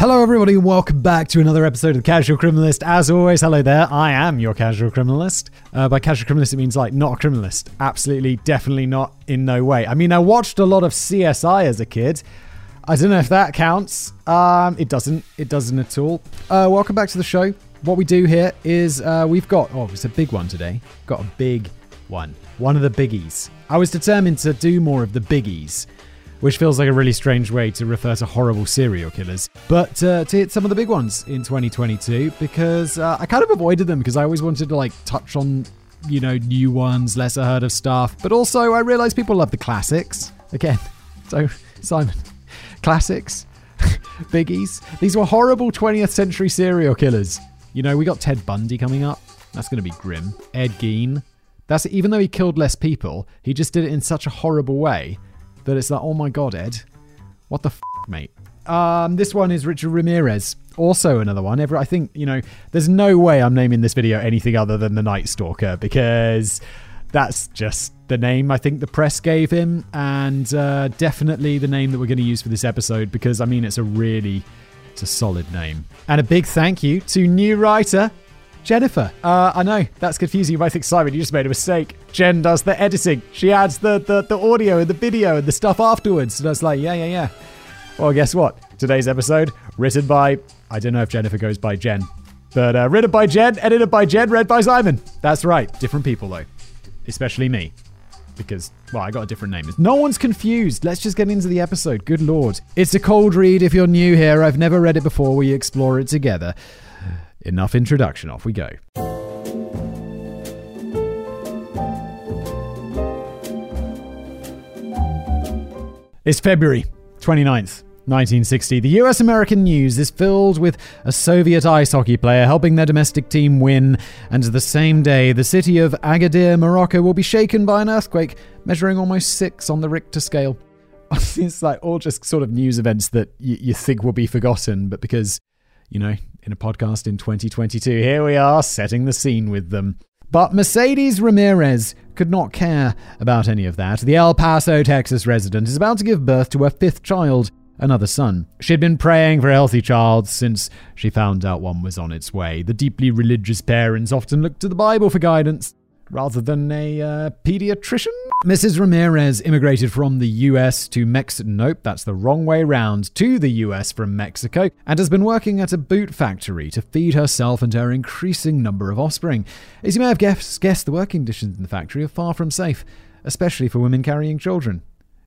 Hello, everybody, and welcome back to another episode of Casual Criminalist. As always, hello there. I am your Casual Criminalist. Uh, by Casual Criminalist, it means like not a criminalist. Absolutely, definitely not in no way. I mean, I watched a lot of CSI as a kid. I don't know if that counts. Um, it doesn't. It doesn't at all. Uh, welcome back to the show. What we do here is uh, we've got oh, it's a big one today. Got a big one. One of the biggies. I was determined to do more of the biggies which feels like a really strange way to refer to horrible serial killers. But uh, to hit some of the big ones in 2022, because uh, I kind of avoided them because I always wanted to like touch on, you know, new ones, lesser heard of stuff. But also, I realized people love the classics. Again, so Simon, classics, biggies. These were horrible 20th century serial killers. You know, we got Ted Bundy coming up. That's going to be grim. Ed Gein. That's even though he killed less people, he just did it in such a horrible way that it's like, oh my god, Ed, what the f, mate? Um, this one is Richard Ramirez. Also another one. Every, I think you know, there's no way I'm naming this video anything other than the Night Stalker because that's just the name I think the press gave him, and uh, definitely the name that we're going to use for this episode because I mean it's a really, it's a solid name. And a big thank you to new writer Jennifer. Uh, I know that's confusing. You might think, Simon, you just made a mistake. Jen does the editing. She adds the, the, the audio and the video and the stuff afterwards. And I was like, yeah, yeah, yeah. Well, guess what? Today's episode, written by, I don't know if Jennifer goes by Jen, but uh, written by Jen, edited by Jen, read by Simon. That's right. Different people, though. Especially me. Because, well, I got a different name. No one's confused. Let's just get into the episode. Good lord. It's a cold read if you're new here. I've never read it before. We explore it together. Enough introduction, off we go. It's February 29th. 1960, the US American news is filled with a Soviet ice hockey player helping their domestic team win, and the same day, the city of Agadir, Morocco will be shaken by an earthquake measuring almost six on the Richter scale. it's like all just sort of news events that y- you think will be forgotten, but because, you know, in a podcast in 2022. Here we are, setting the scene with them. But Mercedes Ramirez could not care about any of that. The El Paso, Texas resident is about to give birth to her fifth child, another son. She'd been praying for a healthy child since she found out one was on its way. The deeply religious parents often look to the Bible for guidance rather than a uh, pediatrician. Mrs. Ramirez immigrated from the US to Mexico. Nope, that's the wrong way round. To the US from Mexico and has been working at a boot factory to feed herself and her increasing number of offspring. As you may have guessed, guessed the working conditions in the factory are far from safe, especially for women carrying children.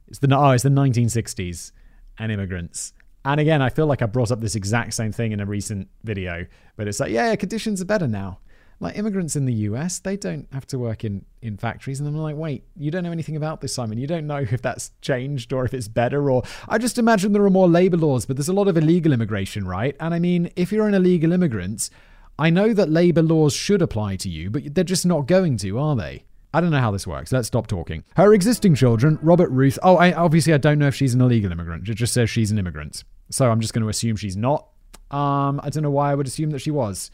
It's the oh, it's the 1960s and immigrants. And again, I feel like I brought up this exact same thing in a recent video, but it's like, yeah, conditions are better now like immigrants in the US, they don't have to work in, in factories. And I'm like, wait, you don't know anything about this, Simon. You don't know if that's changed or if it's better. Or I just imagine there are more labor laws, but there's a lot of illegal immigration, right? And I mean, if you're an illegal immigrant, I know that labor laws should apply to you, but they're just not going to, are they? I don't know how this works. Let's stop talking. Her existing children, Robert Ruth. Oh, I, obviously, I don't know if she's an illegal immigrant. It just says she's an immigrant. So I'm just going to assume she's not. Um, I don't know why I would assume that she was.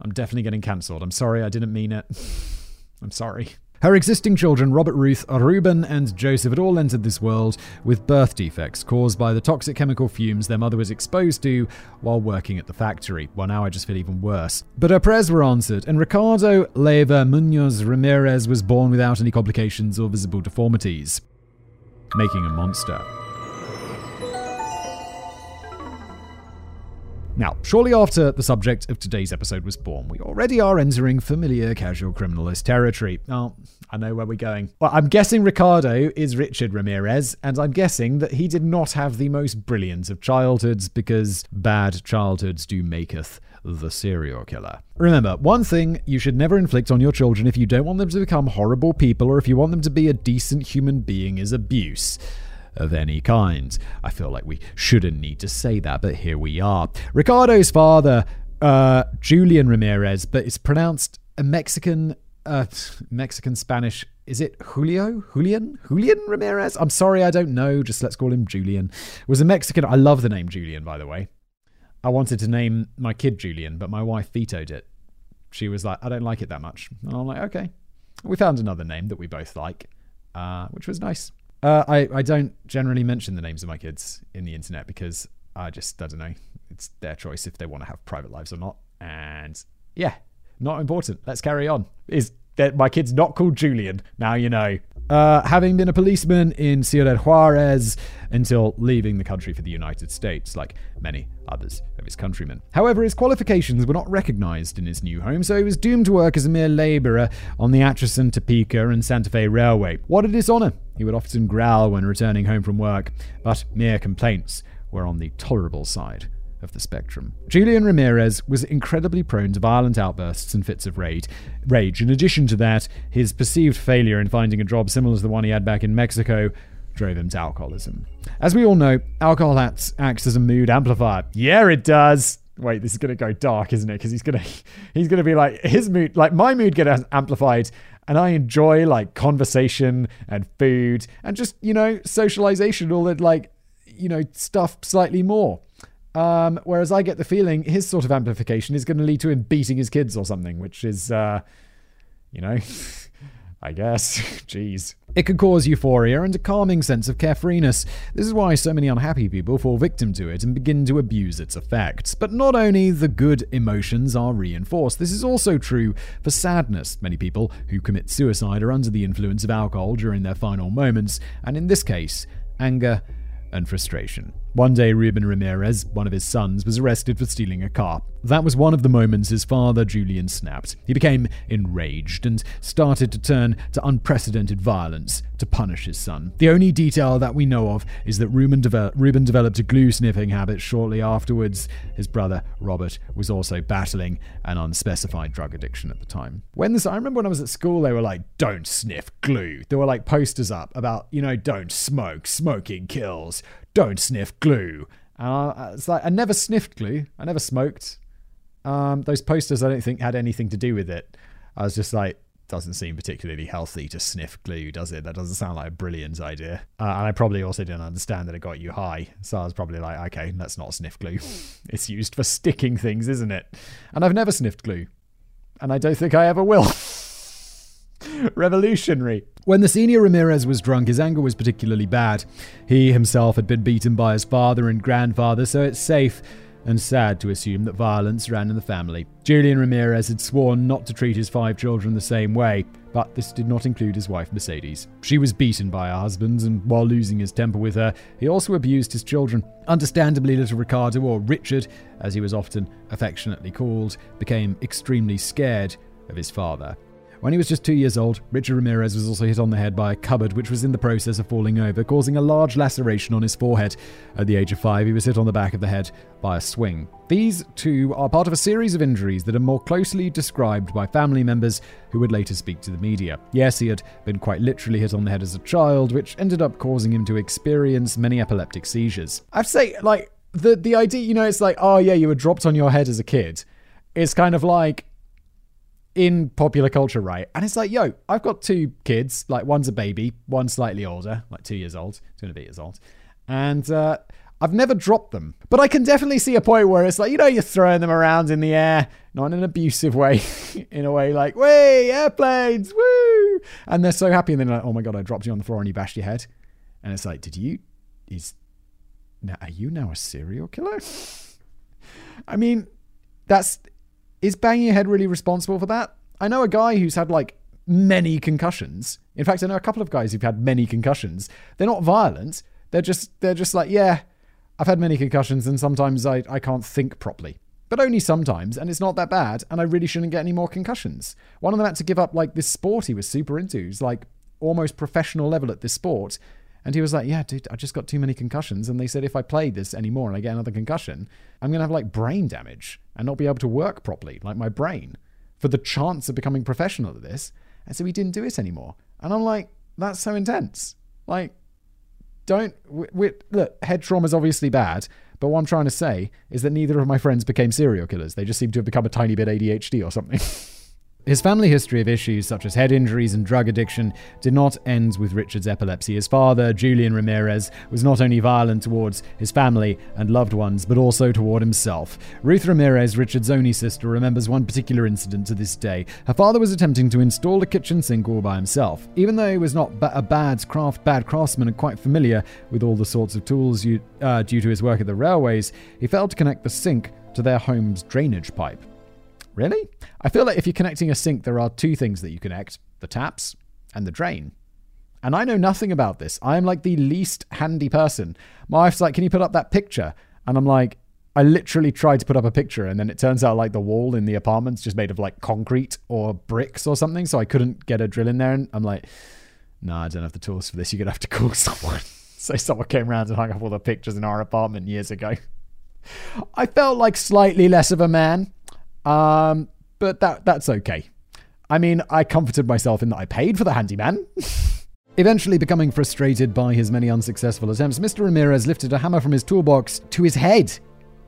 I'm definitely getting cancelled. I'm sorry, I didn't mean it. I'm sorry. Her existing children, Robert Ruth, Ruben, and Joseph, had all entered this world with birth defects caused by the toxic chemical fumes their mother was exposed to while working at the factory. Well, now I just feel even worse. But her prayers were answered, and Ricardo Leyva Munoz Ramirez was born without any complications or visible deformities, making a monster. Now, shortly after the subject of today's episode was born, we already are entering familiar casual criminalist territory. Oh, I know where we're going. Well, I'm guessing Ricardo is Richard Ramirez, and I'm guessing that he did not have the most brilliant of childhoods because bad childhoods do maketh the serial killer. Remember, one thing you should never inflict on your children if you don't want them to become horrible people or if you want them to be a decent human being is abuse of any kind. I feel like we shouldn't need to say that, but here we are. Ricardo's father, uh, Julian Ramirez, but it's pronounced a Mexican, uh, Mexican Spanish. Is it Julio? Julian? Julian Ramirez? I'm sorry, I don't know. Just let's call him Julian. Was a Mexican. I love the name Julian, by the way. I wanted to name my kid Julian, but my wife vetoed it. She was like, I don't like it that much. And I'm like, okay. We found another name that we both like, uh, which was nice. Uh, I, I don't generally mention the names of my kids in the internet because I just, I don't know. it's their choice if they want to have private lives or not. And yeah, not important. Let's carry on. Is that my kid's not called Julian? Now you know. Uh, having been a policeman in Ciudad Juarez until leaving the country for the United States, like many others of his countrymen. However, his qualifications were not recognized in his new home, so he was doomed to work as a mere laborer on the Atchison, Topeka, and Santa Fe Railway. What a dishonor! He would often growl when returning home from work, but mere complaints were on the tolerable side of the spectrum. Julian Ramirez was incredibly prone to violent outbursts and fits of rage. Rage. In addition to that, his perceived failure in finding a job similar to the one he had back in Mexico drove him to alcoholism. As we all know, alcohol acts, acts as a mood amplifier. Yeah, it does. Wait, this is gonna go dark, isn't it? Because he's gonna he's gonna be like his mood, like my mood get amplified, and I enjoy like conversation and food and just you know socialization, all that like you know stuff slightly more. Um, whereas I get the feeling his sort of amplification is going to lead to him beating his kids or something, which is, uh, you know, I guess. Jeez. It could cause euphoria and a calming sense of carefreeness. This is why so many unhappy people fall victim to it and begin to abuse its effects. But not only the good emotions are reinforced, this is also true for sadness. Many people who commit suicide are under the influence of alcohol during their final moments, and in this case, anger and frustration. One day, Ruben Ramirez, one of his sons, was arrested for stealing a car. That was one of the moments his father, Julian, snapped. He became enraged and started to turn to unprecedented violence to punish his son. The only detail that we know of is that Ruben developed a glue sniffing habit shortly afterwards. His brother, Robert, was also battling an unspecified drug addiction at the time. When this, I remember when I was at school, they were like, don't sniff glue. There were like posters up about, you know, don't smoke, smoking kills don't sniff glue. It's like I never sniffed glue. I never smoked. Um, those posters, I don't think had anything to do with it. I was just like, doesn't seem particularly healthy to sniff glue, does it? That doesn't sound like a brilliant idea. Uh, and I probably also didn't understand that it got you high. So I was probably like, okay, let's not sniff glue. it's used for sticking things, isn't it? And I've never sniffed glue. And I don't think I ever will. Revolutionary. When the senior Ramirez was drunk, his anger was particularly bad. He himself had been beaten by his father and grandfather, so it's safe and sad to assume that violence ran in the family. Julian Ramirez had sworn not to treat his five children the same way, but this did not include his wife Mercedes. She was beaten by her husband, and while losing his temper with her, he also abused his children. Understandably, little Ricardo, or Richard, as he was often affectionately called, became extremely scared of his father. When he was just two years old, Richard Ramirez was also hit on the head by a cupboard which was in the process of falling over, causing a large laceration on his forehead. At the age of five, he was hit on the back of the head by a swing. These two are part of a series of injuries that are more closely described by family members who would later speak to the media. Yes, he had been quite literally hit on the head as a child, which ended up causing him to experience many epileptic seizures. I'd say, like, the, the idea, you know, it's like, oh yeah, you were dropped on your head as a kid. It's kind of like, in popular culture, right? And it's like, yo, I've got two kids. Like, one's a baby, one's slightly older, like two years old, two and a bit years old. And uh, I've never dropped them. But I can definitely see a point where it's like, you know, you're throwing them around in the air, not in an abusive way, in a way like, way, airplanes, woo! And they're so happy. And then like, oh my God, I dropped you on the floor and you bashed your head. And it's like, did you, is, now, are you now a serial killer? I mean, that's is banging your head really responsible for that? I know a guy who's had like many concussions. In fact, I know a couple of guys who've had many concussions. They're not violent. They're just they're just like, yeah, I've had many concussions and sometimes I, I can't think properly. But only sometimes, and it's not that bad, and I really shouldn't get any more concussions. One of them had to give up like this sport he was super into. He's like almost professional level at this sport. And he was like, Yeah, dude, I just got too many concussions. And they said if I play this anymore and I get another concussion, I'm going to have like brain damage and not be able to work properly, like my brain, for the chance of becoming professional at this. And so he didn't do it anymore. And I'm like, That's so intense. Like, don't. We, we, look, head trauma is obviously bad. But what I'm trying to say is that neither of my friends became serial killers. They just seem to have become a tiny bit ADHD or something. His family history of issues such as head injuries and drug addiction did not end with Richard's epilepsy. His father, Julian Ramirez, was not only violent towards his family and loved ones, but also toward himself. Ruth Ramirez, Richard's only sister, remembers one particular incident to this day. Her father was attempting to install a kitchen sink all by himself. Even though he was not ba- a bad craft bad craftsman and quite familiar with all the sorts of tools you, uh, due to his work at the railways, he failed to connect the sink to their home's drainage pipe. Really? I feel like if you're connecting a sink, there are two things that you connect the taps and the drain. And I know nothing about this. I am like the least handy person. My wife's like, Can you put up that picture? And I'm like, I literally tried to put up a picture, and then it turns out like the wall in the apartment's just made of like concrete or bricks or something. So I couldn't get a drill in there. And I'm like, No, I don't have the tools for this. You're going to have to call someone. so someone came around and hung up all the pictures in our apartment years ago. I felt like slightly less of a man. Um, but that that's okay. I mean, I comforted myself in that I paid for the handyman. Eventually becoming frustrated by his many unsuccessful attempts, Mr. Ramirez lifted a hammer from his toolbox to his head.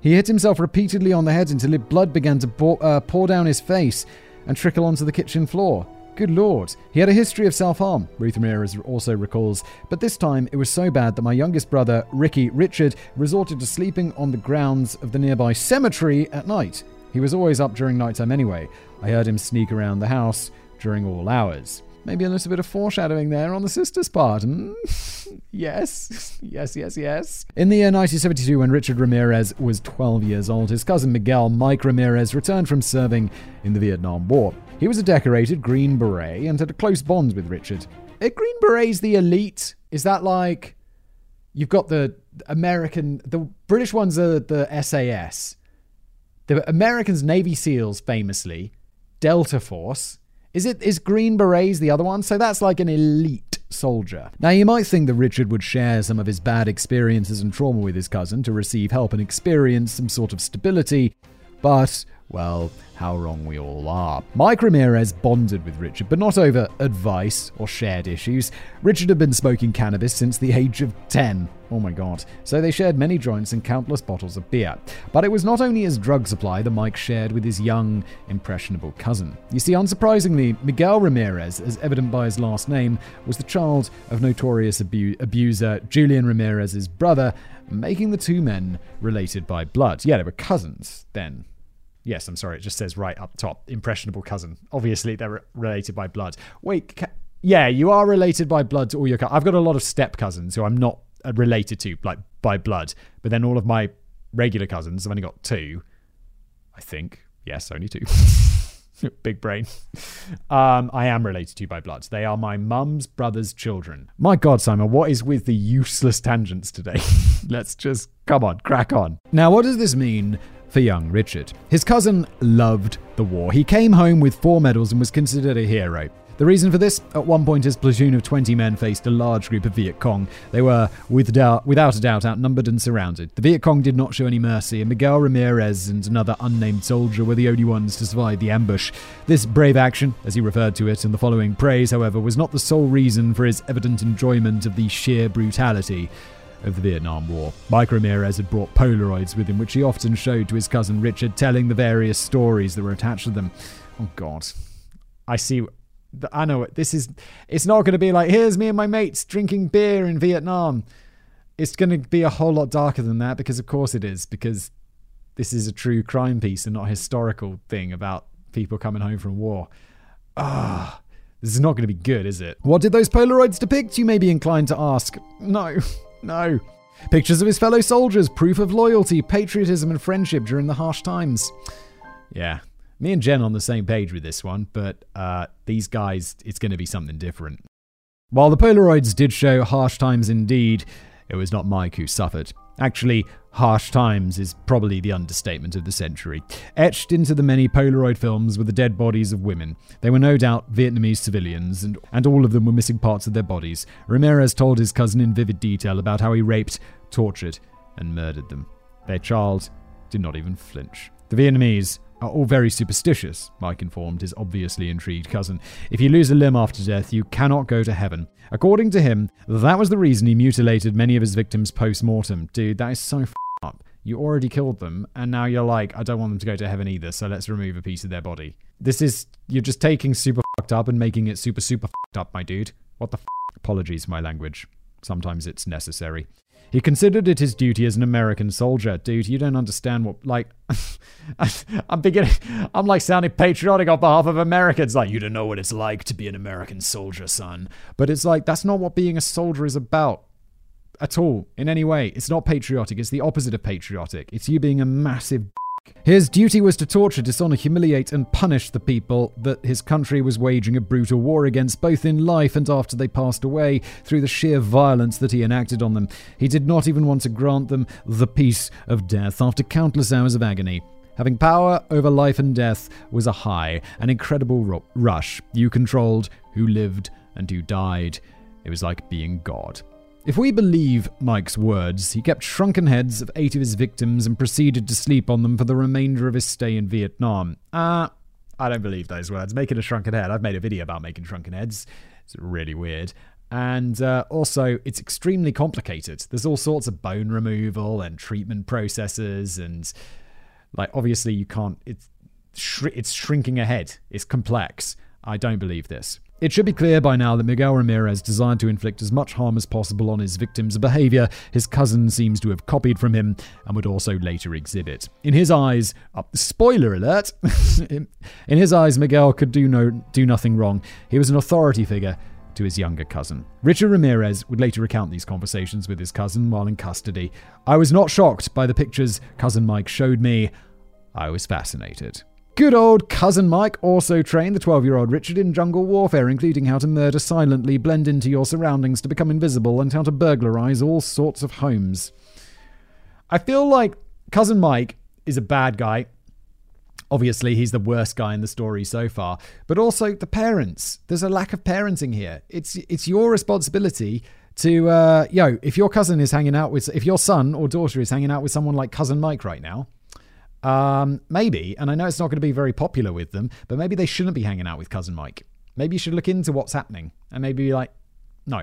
He hit himself repeatedly on the head until blood began to pour, uh, pour down his face and trickle onto the kitchen floor. Good lord. He had a history of self harm, Ruth Ramirez also recalls, but this time it was so bad that my youngest brother, Ricky Richard, resorted to sleeping on the grounds of the nearby cemetery at night. He was always up during nighttime anyway. I heard him sneak around the house during all hours. Maybe a little bit of foreshadowing there on the sister's part. Hmm? yes, yes, yes, yes. In the year 1972, when Richard Ramirez was 12 years old, his cousin Miguel Mike Ramirez returned from serving in the Vietnam War. He was a decorated Green Beret and had a close bond with Richard. Are Green Berets the elite? Is that like you've got the American, the British ones are the SAS, the Americans, Navy SEALs, famously, Delta Force. Is it is Green Berets the other one? So that's like an elite soldier. Now you might think that Richard would share some of his bad experiences and trauma with his cousin to receive help and experience some sort of stability, but well, how wrong we all are. Mike Ramirez bonded with Richard, but not over advice or shared issues. Richard had been smoking cannabis since the age of 10. Oh my god. So they shared many joints and countless bottles of beer. But it was not only his drug supply that Mike shared with his young, impressionable cousin. You see, unsurprisingly, Miguel Ramirez, as evident by his last name, was the child of notorious abu- abuser Julian Ramirez's brother, making the two men related by blood. Yeah, they were cousins then. Yes, I'm sorry. It just says right up top, impressionable cousin. Obviously, they're related by blood. Wait, ca- yeah, you are related by blood to all your. Co- I've got a lot of step cousins who I'm not uh, related to, like by blood. But then all of my regular cousins, I've only got two. I think. Yes, only two. Big brain. Um, I am related to you by blood. They are my mum's brother's children. My God, Simon, what is with the useless tangents today? Let's just come on, crack on. Now, what does this mean for young Richard. His cousin loved the war. He came home with four medals and was considered a hero. The reason for this? At one point, his platoon of 20 men faced a large group of Viet Cong. They were, with doubt, without a doubt, outnumbered and surrounded. The Viet Cong did not show any mercy, and Miguel Ramirez and another unnamed soldier were the only ones to survive the ambush. This brave action, as he referred to it in the following praise, however, was not the sole reason for his evident enjoyment of the sheer brutality of the Vietnam War. Mike Ramirez had brought Polaroids with him, which he often showed to his cousin Richard, telling the various stories that were attached to them. Oh, God. I see. I know it. This is. It's not going to be like, here's me and my mates drinking beer in Vietnam. It's going to be a whole lot darker than that because, of course, it is. Because this is a true crime piece and not a historical thing about people coming home from war. Ah. This is not going to be good, is it? What did those Polaroids depict? You may be inclined to ask. No. No. Pictures of his fellow soldiers, proof of loyalty, patriotism, and friendship during the harsh times. Yeah, me and Jen on the same page with this one, but uh, these guys, it's going to be something different. While the Polaroids did show harsh times indeed, it was not Mike who suffered. Actually, harsh times is probably the understatement of the century. Etched into the many Polaroid films were the dead bodies of women. They were no doubt Vietnamese civilians, and, and all of them were missing parts of their bodies. Ramirez told his cousin in vivid detail about how he raped, tortured, and murdered them. Their child did not even flinch. The Vietnamese are all very superstitious, Mike informed his obviously intrigued cousin. If you lose a limb after death, you cannot go to heaven. According to him, that was the reason he mutilated many of his victims post mortem. Dude, that is so up. You already killed them, and now you're like, I don't want them to go to heaven either, so let's remove a piece of their body. This is, you're just taking super fucked up and making it super, super fucked up, my dude. What the f? Apologies for my language. Sometimes it's necessary. He considered it his duty as an American soldier. Dude, you don't understand what, like, I'm beginning, I'm like sounding patriotic on behalf of Americans. Like, you don't know what it's like to be an American soldier, son. But it's like, that's not what being a soldier is about at all, in any way. It's not patriotic. It's the opposite of patriotic. It's you being a massive his duty was to torture, dishonor, humiliate, and punish the people that his country was waging a brutal war against, both in life and after they passed away, through the sheer violence that he enacted on them. He did not even want to grant them the peace of death after countless hours of agony. Having power over life and death was a high, an incredible ro- rush. You controlled who lived and who died. It was like being God. If we believe Mike's words, he kept shrunken heads of eight of his victims and proceeded to sleep on them for the remainder of his stay in Vietnam. Ah, uh, I don't believe those words. Making a shrunken head. I've made a video about making shrunken heads. It's really weird. And uh, also, it's extremely complicated. There's all sorts of bone removal and treatment processes, and like obviously you can't. It's sh- it's shrinking a head. It's complex. I don't believe this. It should be clear by now that Miguel Ramirez designed to inflict as much harm as possible on his victims, behavior his cousin seems to have copied from him and would also later exhibit. In his eyes, uh, spoiler alert, in his eyes, Miguel could do no do nothing wrong. He was an authority figure to his younger cousin. Richard Ramirez would later recount these conversations with his cousin while in custody. I was not shocked by the pictures cousin Mike showed me. I was fascinated. Good old cousin Mike also trained the 12 year old Richard in jungle warfare, including how to murder silently, blend into your surroundings to become invisible, and how to burglarize all sorts of homes. I feel like cousin Mike is a bad guy. Obviously, he's the worst guy in the story so far, but also the parents. There's a lack of parenting here. It's it's your responsibility to uh, yo. If your cousin is hanging out with, if your son or daughter is hanging out with someone like cousin Mike right now, um, maybe, and I know it's not going to be very popular with them, but maybe they shouldn't be hanging out with cousin Mike. Maybe you should look into what's happening and maybe be like, no,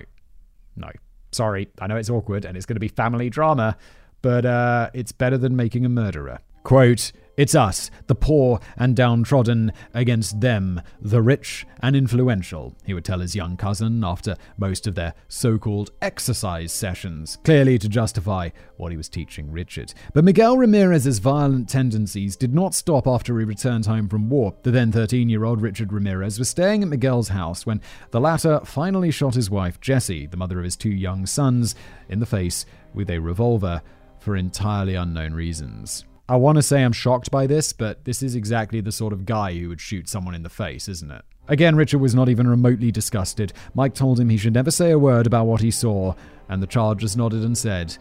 no, sorry, I know it's awkward and it's going to be family drama, but uh, it's better than making a murderer. Quote, it's us, the poor and downtrodden, against them, the rich and influential, he would tell his young cousin after most of their so called exercise sessions, clearly to justify what he was teaching Richard. But Miguel Ramirez's violent tendencies did not stop after he returned home from war. The then 13 year old Richard Ramirez was staying at Miguel's house when the latter finally shot his wife, Jessie, the mother of his two young sons, in the face with a revolver for entirely unknown reasons. I want to say I'm shocked by this, but this is exactly the sort of guy who would shoot someone in the face, isn't it? Again, Richard was not even remotely disgusted. Mike told him he should never say a word about what he saw, and the child just nodded and said,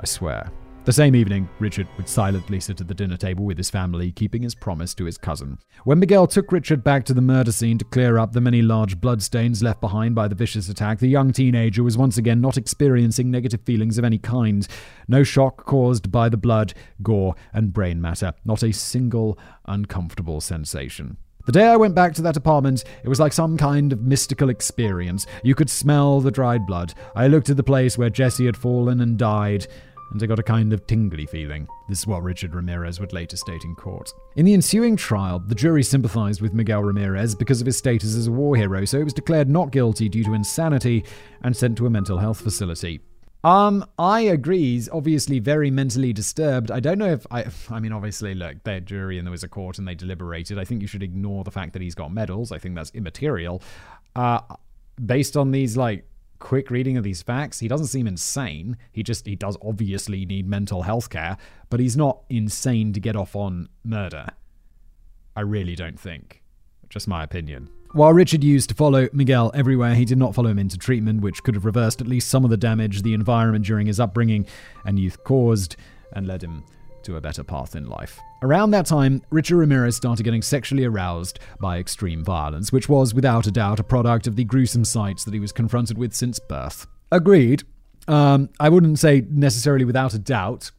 I swear. The same evening, Richard would silently sit at the dinner table with his family, keeping his promise to his cousin. When Miguel took Richard back to the murder scene to clear up the many large bloodstains left behind by the vicious attack, the young teenager was once again not experiencing negative feelings of any kind. No shock caused by the blood, gore, and brain matter. Not a single uncomfortable sensation. The day I went back to that apartment, it was like some kind of mystical experience. You could smell the dried blood. I looked at the place where Jessie had fallen and died, and I got a kind of tingly feeling. This is what Richard Ramirez would later state in court. In the ensuing trial, the jury sympathized with Miguel Ramirez because of his status as a war hero, so he was declared not guilty due to insanity and sent to a mental health facility. Um, I agree. He's obviously very mentally disturbed. I don't know if I. I mean, obviously, look, they're jury and there was a court and they deliberated. I think you should ignore the fact that he's got medals. I think that's immaterial. Uh, based on these like quick reading of these facts, he doesn't seem insane. He just he does obviously need mental health care, but he's not insane to get off on murder. I really don't think. Just my opinion. While Richard used to follow Miguel everywhere, he did not follow him into treatment, which could have reversed at least some of the damage the environment during his upbringing and youth caused and led him to a better path in life. Around that time, Richard Ramirez started getting sexually aroused by extreme violence, which was, without a doubt, a product of the gruesome sights that he was confronted with since birth. Agreed. Um, I wouldn't say necessarily without a doubt.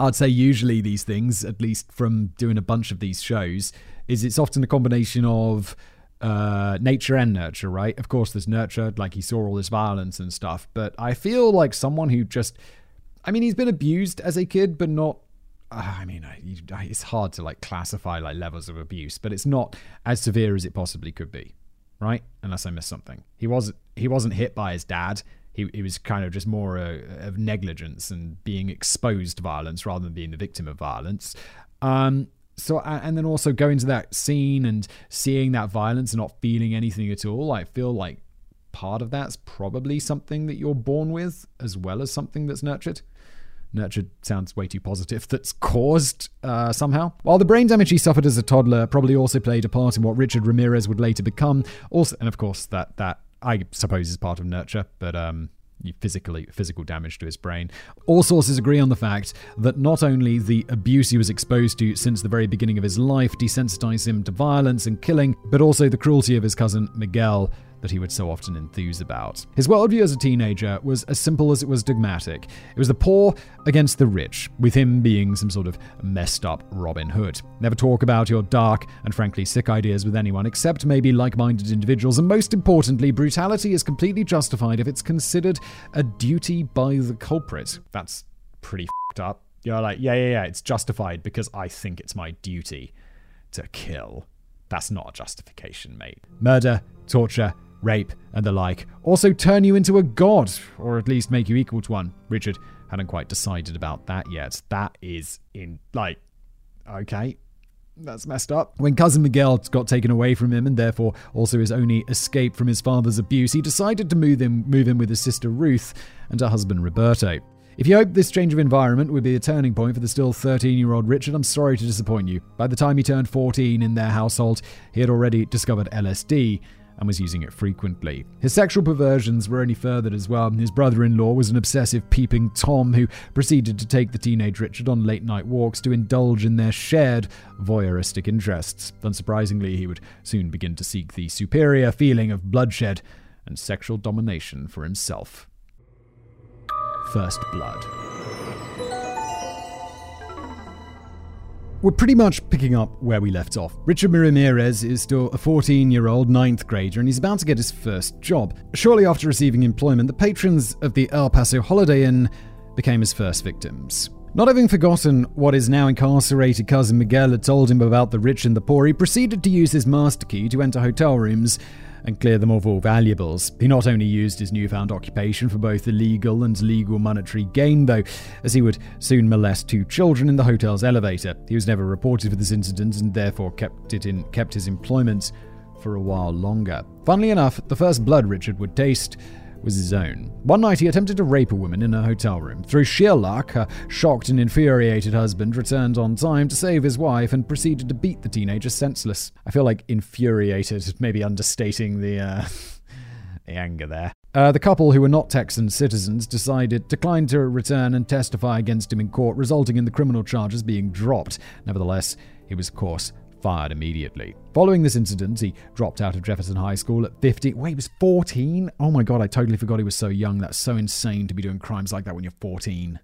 I'd say usually these things, at least from doing a bunch of these shows, is it's often a combination of uh, nature and nurture, right? Of course, there's nurture, like he saw all this violence and stuff, but I feel like someone who just I mean, he's been abused as a kid, but not I mean, it's hard to like classify like levels of abuse, but it's not as severe as it possibly could be, right? Unless I missed something. He was he wasn't hit by his dad. He, he was kind of just more uh, of negligence and being exposed to violence rather than being the victim of violence. Um, so and then also going to that scene and seeing that violence and not feeling anything at all. I feel like part of that's probably something that you're born with as well as something that's nurtured nurtured sounds way too positive, that's caused uh, somehow. While the brain damage he suffered as a toddler probably also played a part in what Richard Ramirez would later become. Also, and of course, that that I suppose is part of nurture, but um, physically physical damage to his brain. All sources agree on the fact that not only the abuse he was exposed to since the very beginning of his life desensitized him to violence and killing, but also the cruelty of his cousin Miguel that he would so often enthuse about. His worldview as a teenager was as simple as it was dogmatic. It was the poor against the rich, with him being some sort of messed up Robin Hood. Never talk about your dark and frankly sick ideas with anyone except maybe like minded individuals, and most importantly, brutality is completely justified if it's considered a duty by the culprit. That's pretty fucked up. You're like, yeah, yeah, yeah, it's justified because I think it's my duty to kill. That's not a justification, mate. Murder, torture, rape, and the like, also turn you into a god, or at least make you equal to one. Richard hadn't quite decided about that yet. That is in, like, okay. That's messed up. When cousin Miguel got taken away from him and therefore also his only escape from his father's abuse, he decided to move in, move in with his sister Ruth and her husband Roberto. If you hoped this change of environment would be a turning point for the still 13 year old Richard, I'm sorry to disappoint you. By the time he turned 14 in their household, he had already discovered LSD and was using it frequently. His sexual perversions were only furthered as well. His brother in law was an obsessive peeping Tom who proceeded to take the teenage Richard on late night walks to indulge in their shared voyeuristic interests. Unsurprisingly, he would soon begin to seek the superior feeling of bloodshed and sexual domination for himself. First Blood. We're pretty much picking up where we left off. Richard Ramirez is still a 14 year old ninth grader and he's about to get his first job. Shortly after receiving employment, the patrons of the El Paso Holiday Inn became his first victims. Not having forgotten what his now incarcerated cousin Miguel had told him about the rich and the poor, he proceeded to use his master key to enter hotel rooms and clear them of all valuables. He not only used his newfound occupation for both illegal and legal monetary gain, though, as he would soon molest two children in the hotel's elevator. He was never reported for this incident and therefore kept it in kept his employment for a while longer. Funnily enough, the first blood Richard would taste was his own. One night he attempted to rape a woman in her hotel room. Through sheer luck, her shocked and infuriated husband returned on time to save his wife and proceeded to beat the teenager senseless. I feel like infuriated, maybe understating the, uh, the anger there. Uh, the couple, who were not Texan citizens, decided declined to return and testify against him in court, resulting in the criminal charges being dropped. Nevertheless, he was, of course, fired immediately. Following this incident, he dropped out of Jefferson High School at 50. Wait, he was 14? Oh my god, I totally forgot he was so young. That's so insane to be doing crimes like that when you're 14.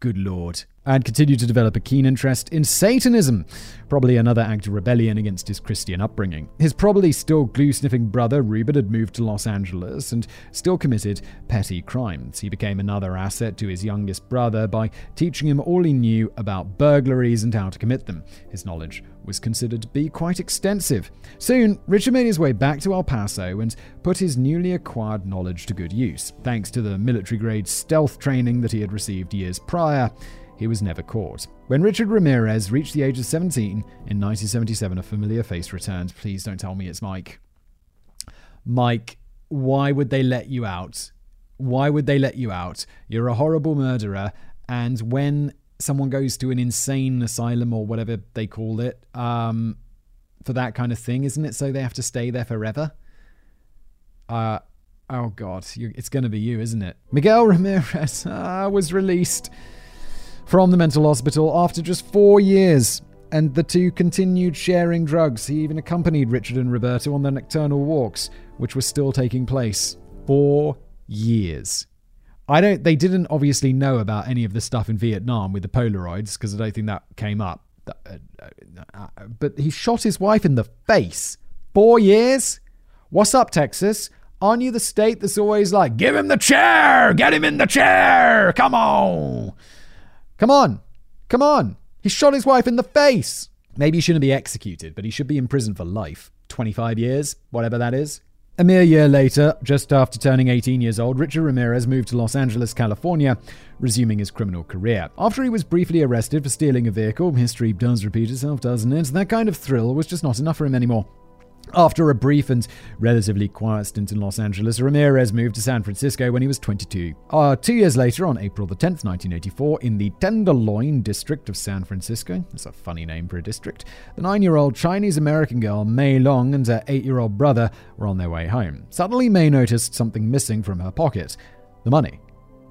Good lord and continued to develop a keen interest in Satanism, probably another act of rebellion against his Christian upbringing. His probably still glue sniffing brother, Ruben, had moved to Los Angeles and still committed petty crimes. He became another asset to his youngest brother by teaching him all he knew about burglaries and how to commit them. His knowledge was considered to be quite extensive. Soon, Richard made his way back to El Paso and put his newly acquired knowledge to good use. Thanks to the military grade stealth training that he had received years prior, he was never caught. When Richard Ramirez reached the age of 17 in 1977, a familiar face returned. Please don't tell me it's Mike. Mike, why would they let you out? Why would they let you out? You're a horrible murderer, and when someone goes to an insane asylum or whatever they call it, um, for that kind of thing, isn't it? So they have to stay there forever. Uh, oh God, you, it's going to be you, isn't it? Miguel Ramirez uh, was released from the mental hospital after just four years, and the two continued sharing drugs. He even accompanied Richard and Roberto on their nocturnal walks, which were still taking place. Four years. I don't. They didn't obviously know about any of the stuff in Vietnam with the Polaroids because I don't think that came up. Uh, uh, but he shot his wife in the face. Four years. What's up, Texas? Aren't you the state that's always like, give him the chair, get him in the chair, come on? Come on. Come on. He shot his wife in the face. Maybe he shouldn't be executed, but he should be in prison for life. 25 years, whatever that is. A mere year later, just after turning 18 years old, Richard Ramirez moved to Los Angeles, California, resuming his criminal career. After he was briefly arrested for stealing a vehicle, history does repeat itself, doesn't it? That kind of thrill was just not enough for him anymore. After a brief and relatively quiet stint in Los Angeles, Ramirez moved to San Francisco when he was 22. Uh, two years later, on April the 10th, 1984, in the Tenderloin district of San Francisco, that's a funny name for a district, the nine year old Chinese American girl Mei Leung and her eight year old brother were on their way home. Suddenly, Mei noticed something missing from her pocket. The money.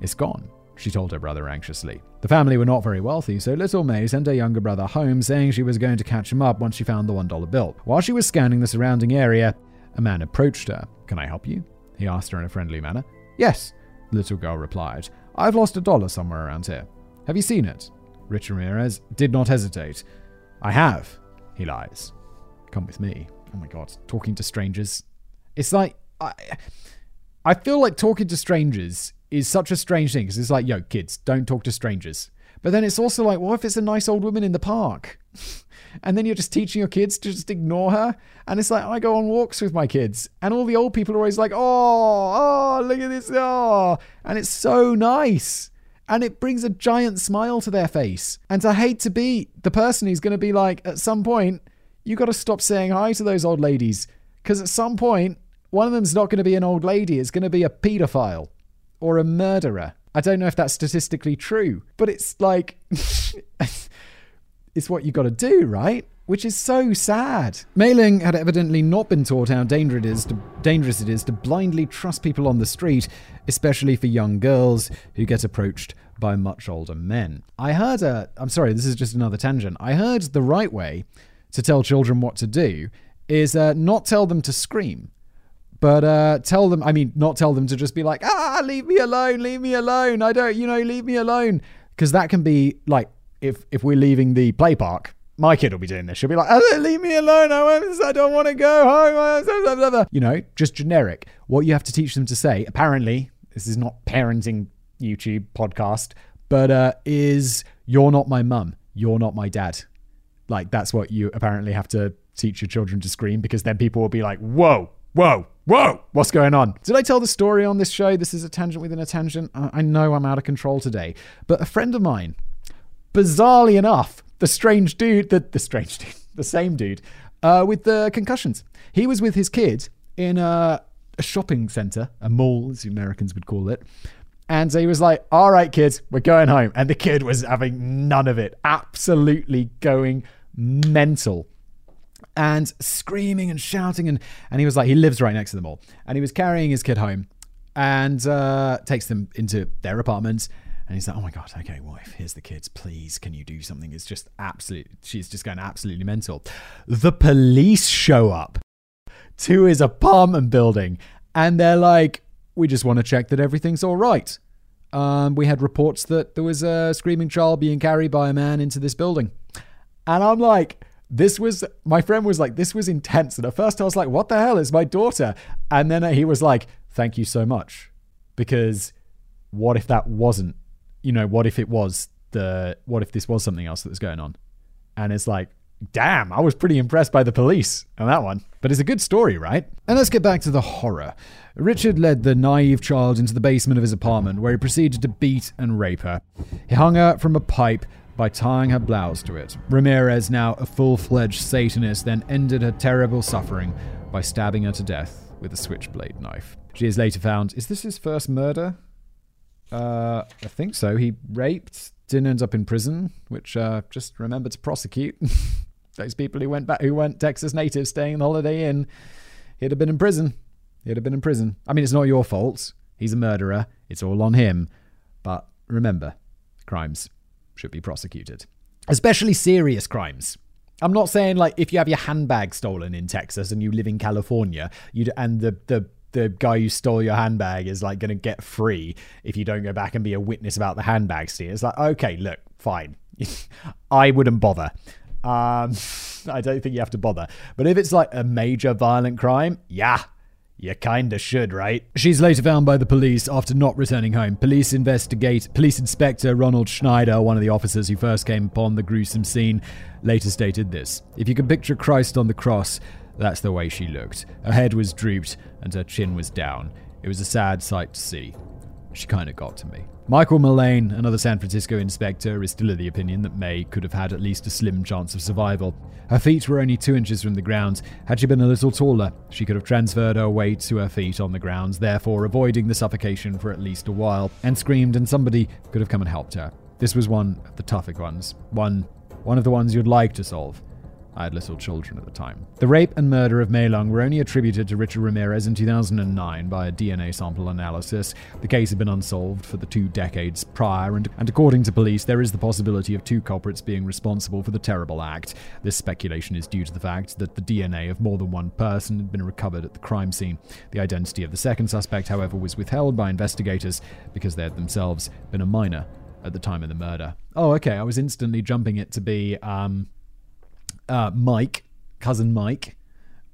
It's gone she told her brother anxiously. The family were not very wealthy, so little Mei sent her younger brother home, saying she was going to catch him up once she found the $1 bill. While she was scanning the surrounding area, a man approached her. Can I help you? He asked her in a friendly manner. Yes, the little girl replied. I've lost a dollar somewhere around here. Have you seen it? Rich Ramirez did not hesitate. I have, he lies. Come with me. Oh my god, talking to strangers. It's like I I feel like talking to strangers is such a strange thing because it's like, yo, kids, don't talk to strangers. But then it's also like, what if it's a nice old woman in the park? and then you're just teaching your kids to just ignore her. And it's like, I go on walks with my kids, and all the old people are always like, oh, oh, look at this, oh. And it's so nice. And it brings a giant smile to their face. And I hate to be the person who's going to be like, at some point, you got to stop saying hi to those old ladies. Because at some point, one of them's not going to be an old lady, it's going to be a pedophile or a murderer. I don't know if that's statistically true, but it's like, it's what you got to do, right? Which is so sad. Mei Ling had evidently not been taught how dangerous it, is to, dangerous it is to blindly trust people on the street, especially for young girls who get approached by much older men. I heard a, I'm sorry, this is just another tangent. I heard the right way to tell children what to do is uh, not tell them to scream. But uh, tell them, I mean, not tell them to just be like, ah, leave me alone, leave me alone. I don't, you know, leave me alone. Because that can be like, if if we're leaving the play park, my kid will be doing this. She'll be like, oh, leave me alone. I, don't want to go home. You know, just generic. What you have to teach them to say, apparently, this is not parenting YouTube podcast, but uh, is you're not my mum. You're not my dad. Like, that's what you apparently have to teach your children to scream because then people will be like, whoa, whoa, whoa, what's going on? Did I tell the story on this show? This is a tangent within a tangent. I know I'm out of control today, but a friend of mine, bizarrely enough, the strange dude, the, the strange dude, the same dude, uh, with the concussions. He was with his kid in a, a shopping center, a mall, as the Americans would call it. And he was like, all right, kids, we're going home. And the kid was having none of it, absolutely going mental and screaming and shouting. And, and he was like, he lives right next to them all. And he was carrying his kid home and uh, takes them into their apartment. And he's like, oh my God, okay, wife, here's the kids. Please, can you do something? It's just absolute. She's just going absolutely mental. The police show up to his apartment building and they're like, we just want to check that everything's all right. Um, we had reports that there was a screaming child being carried by a man into this building. And I'm like, this was my friend was like this was intense. And at first i was like what the hell is my daughter? And then he was like thank you so much. Because what if that wasn't you know what if it was the what if this was something else that was going on? And it's like damn i was pretty impressed by the police on that one. But it's a good story right? And let's get back to the horror. Richard led the naive child into the basement of his apartment where he proceeded to beat and rape her. He hung her from a pipe by tying her blouse to it. Ramirez, now a full fledged Satanist, then ended her terrible suffering by stabbing her to death with a switchblade knife. She is later found. Is this his first murder? Uh, I think so. He raped, didn't end up in prison, which uh, just remember to prosecute those people who went back, who weren't Texas natives staying in the Holiday Inn. He'd have been in prison. He'd have been in prison. I mean, it's not your fault. He's a murderer. It's all on him. But remember, crimes should be prosecuted, especially serious crimes. I'm not saying like if you have your handbag stolen in Texas and you live in California, you and the the the guy who stole your handbag is like going to get free if you don't go back and be a witness about the handbag steal. It's like okay, look, fine. I wouldn't bother. Um, I don't think you have to bother. But if it's like a major violent crime, yeah, You kinda should, right? She's later found by the police after not returning home. Police investigate. Police Inspector Ronald Schneider, one of the officers who first came upon the gruesome scene, later stated this: "If you can picture Christ on the cross, that's the way she looked. Her head was drooped and her chin was down. It was a sad sight to see. She kinda got to me." Michael Mullane, another San Francisco inspector, is still of the opinion that Mei could have had at least a slim chance of survival. Her feet were only two inches from the ground. Had she been a little taller, she could have transferred her weight to her feet on the ground, therefore avoiding the suffocation for at least a while, and screamed, and somebody could have come and helped her. This was one of the tougher ones. One one of the ones you'd like to solve. I had little children at the time. The rape and murder of Mei Leung were only attributed to Richard Ramirez in 2009 by a DNA sample analysis. The case had been unsolved for the two decades prior, and, and according to police, there is the possibility of two culprits being responsible for the terrible act. This speculation is due to the fact that the DNA of more than one person had been recovered at the crime scene. The identity of the second suspect, however, was withheld by investigators because they had themselves been a minor at the time of the murder. Oh, okay. I was instantly jumping it to be um, uh, Mike, cousin Mike,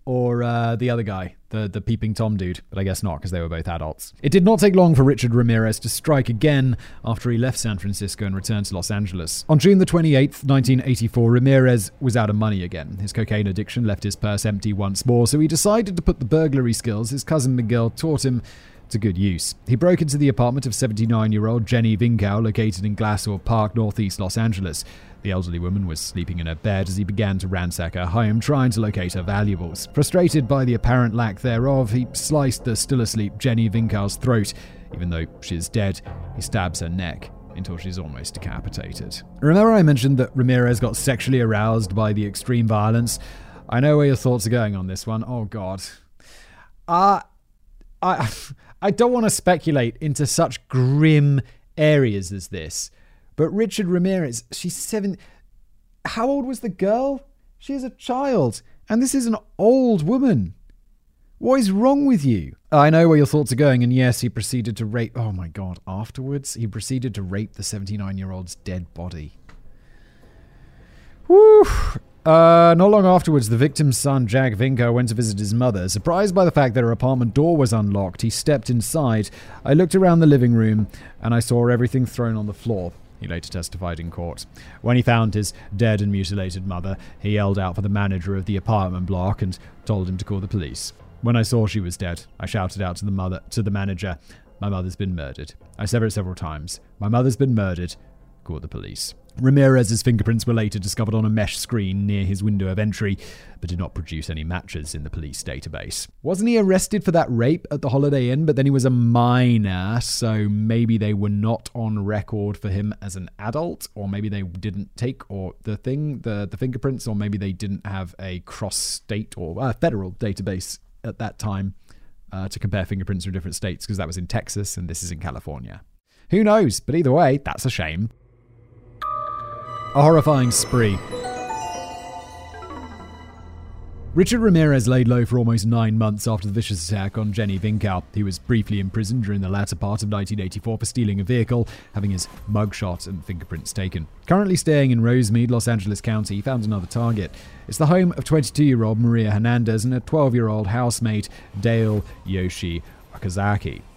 or uh, the other guy, the, the peeping Tom dude, but I guess not because they were both adults. It did not take long for Richard Ramirez to strike again after he left San Francisco and returned to Los Angeles. On June the 28th, 1984, Ramirez was out of money again. His cocaine addiction left his purse empty once more, so he decided to put the burglary skills his cousin Miguel taught him to good use. He broke into the apartment of 79 year old Jenny Vincow, located in Glassell Park, northeast Los Angeles. The elderly woman was sleeping in her bed as he began to ransack her home, trying to locate her valuables. Frustrated by the apparent lack thereof, he sliced the still asleep Jenny Vincow's throat. Even though she's dead, he stabs her neck until she's almost decapitated. Remember, I mentioned that Ramirez got sexually aroused by the extreme violence? I know where your thoughts are going on this one. Oh, God. Uh, I, I don't want to speculate into such grim areas as this. But Richard Ramirez, she's seven. How old was the girl? She is a child. And this is an old woman. What is wrong with you? I know where your thoughts are going, and yes, he proceeded to rape. Oh my god, afterwards, he proceeded to rape the 79 year old's dead body. Whew. Uh, not long afterwards, the victim's son, Jack Vincow, went to visit his mother. Surprised by the fact that her apartment door was unlocked, he stepped inside. I looked around the living room and I saw everything thrown on the floor he later testified in court. When he found his dead and mutilated mother, he yelled out for the manager of the apartment block and told him to call the police. When I saw she was dead, I shouted out to the mother to the manager, "My mother's been murdered." I said it several times. "My mother's been murdered." Call the police. Ramirez's fingerprints were later discovered on a mesh screen near his window of entry, but did not produce any matches in the police database. Wasn't he arrested for that rape at the Holiday Inn? But then he was a minor, so maybe they were not on record for him as an adult, or maybe they didn't take or the thing, the the fingerprints, or maybe they didn't have a cross-state or uh, federal database at that time uh, to compare fingerprints from different states, because that was in Texas and this is in California. Who knows? But either way, that's a shame. A horrifying spree. Richard Ramirez laid low for almost nine months after the vicious attack on Jenny Vincow. He was briefly imprisoned during the latter part of 1984 for stealing a vehicle, having his mugshot and fingerprints taken. Currently staying in Rosemead, Los Angeles County, he found another target. It's the home of 22 year old Maria Hernandez and her 12 year old housemate, Dale Yoshi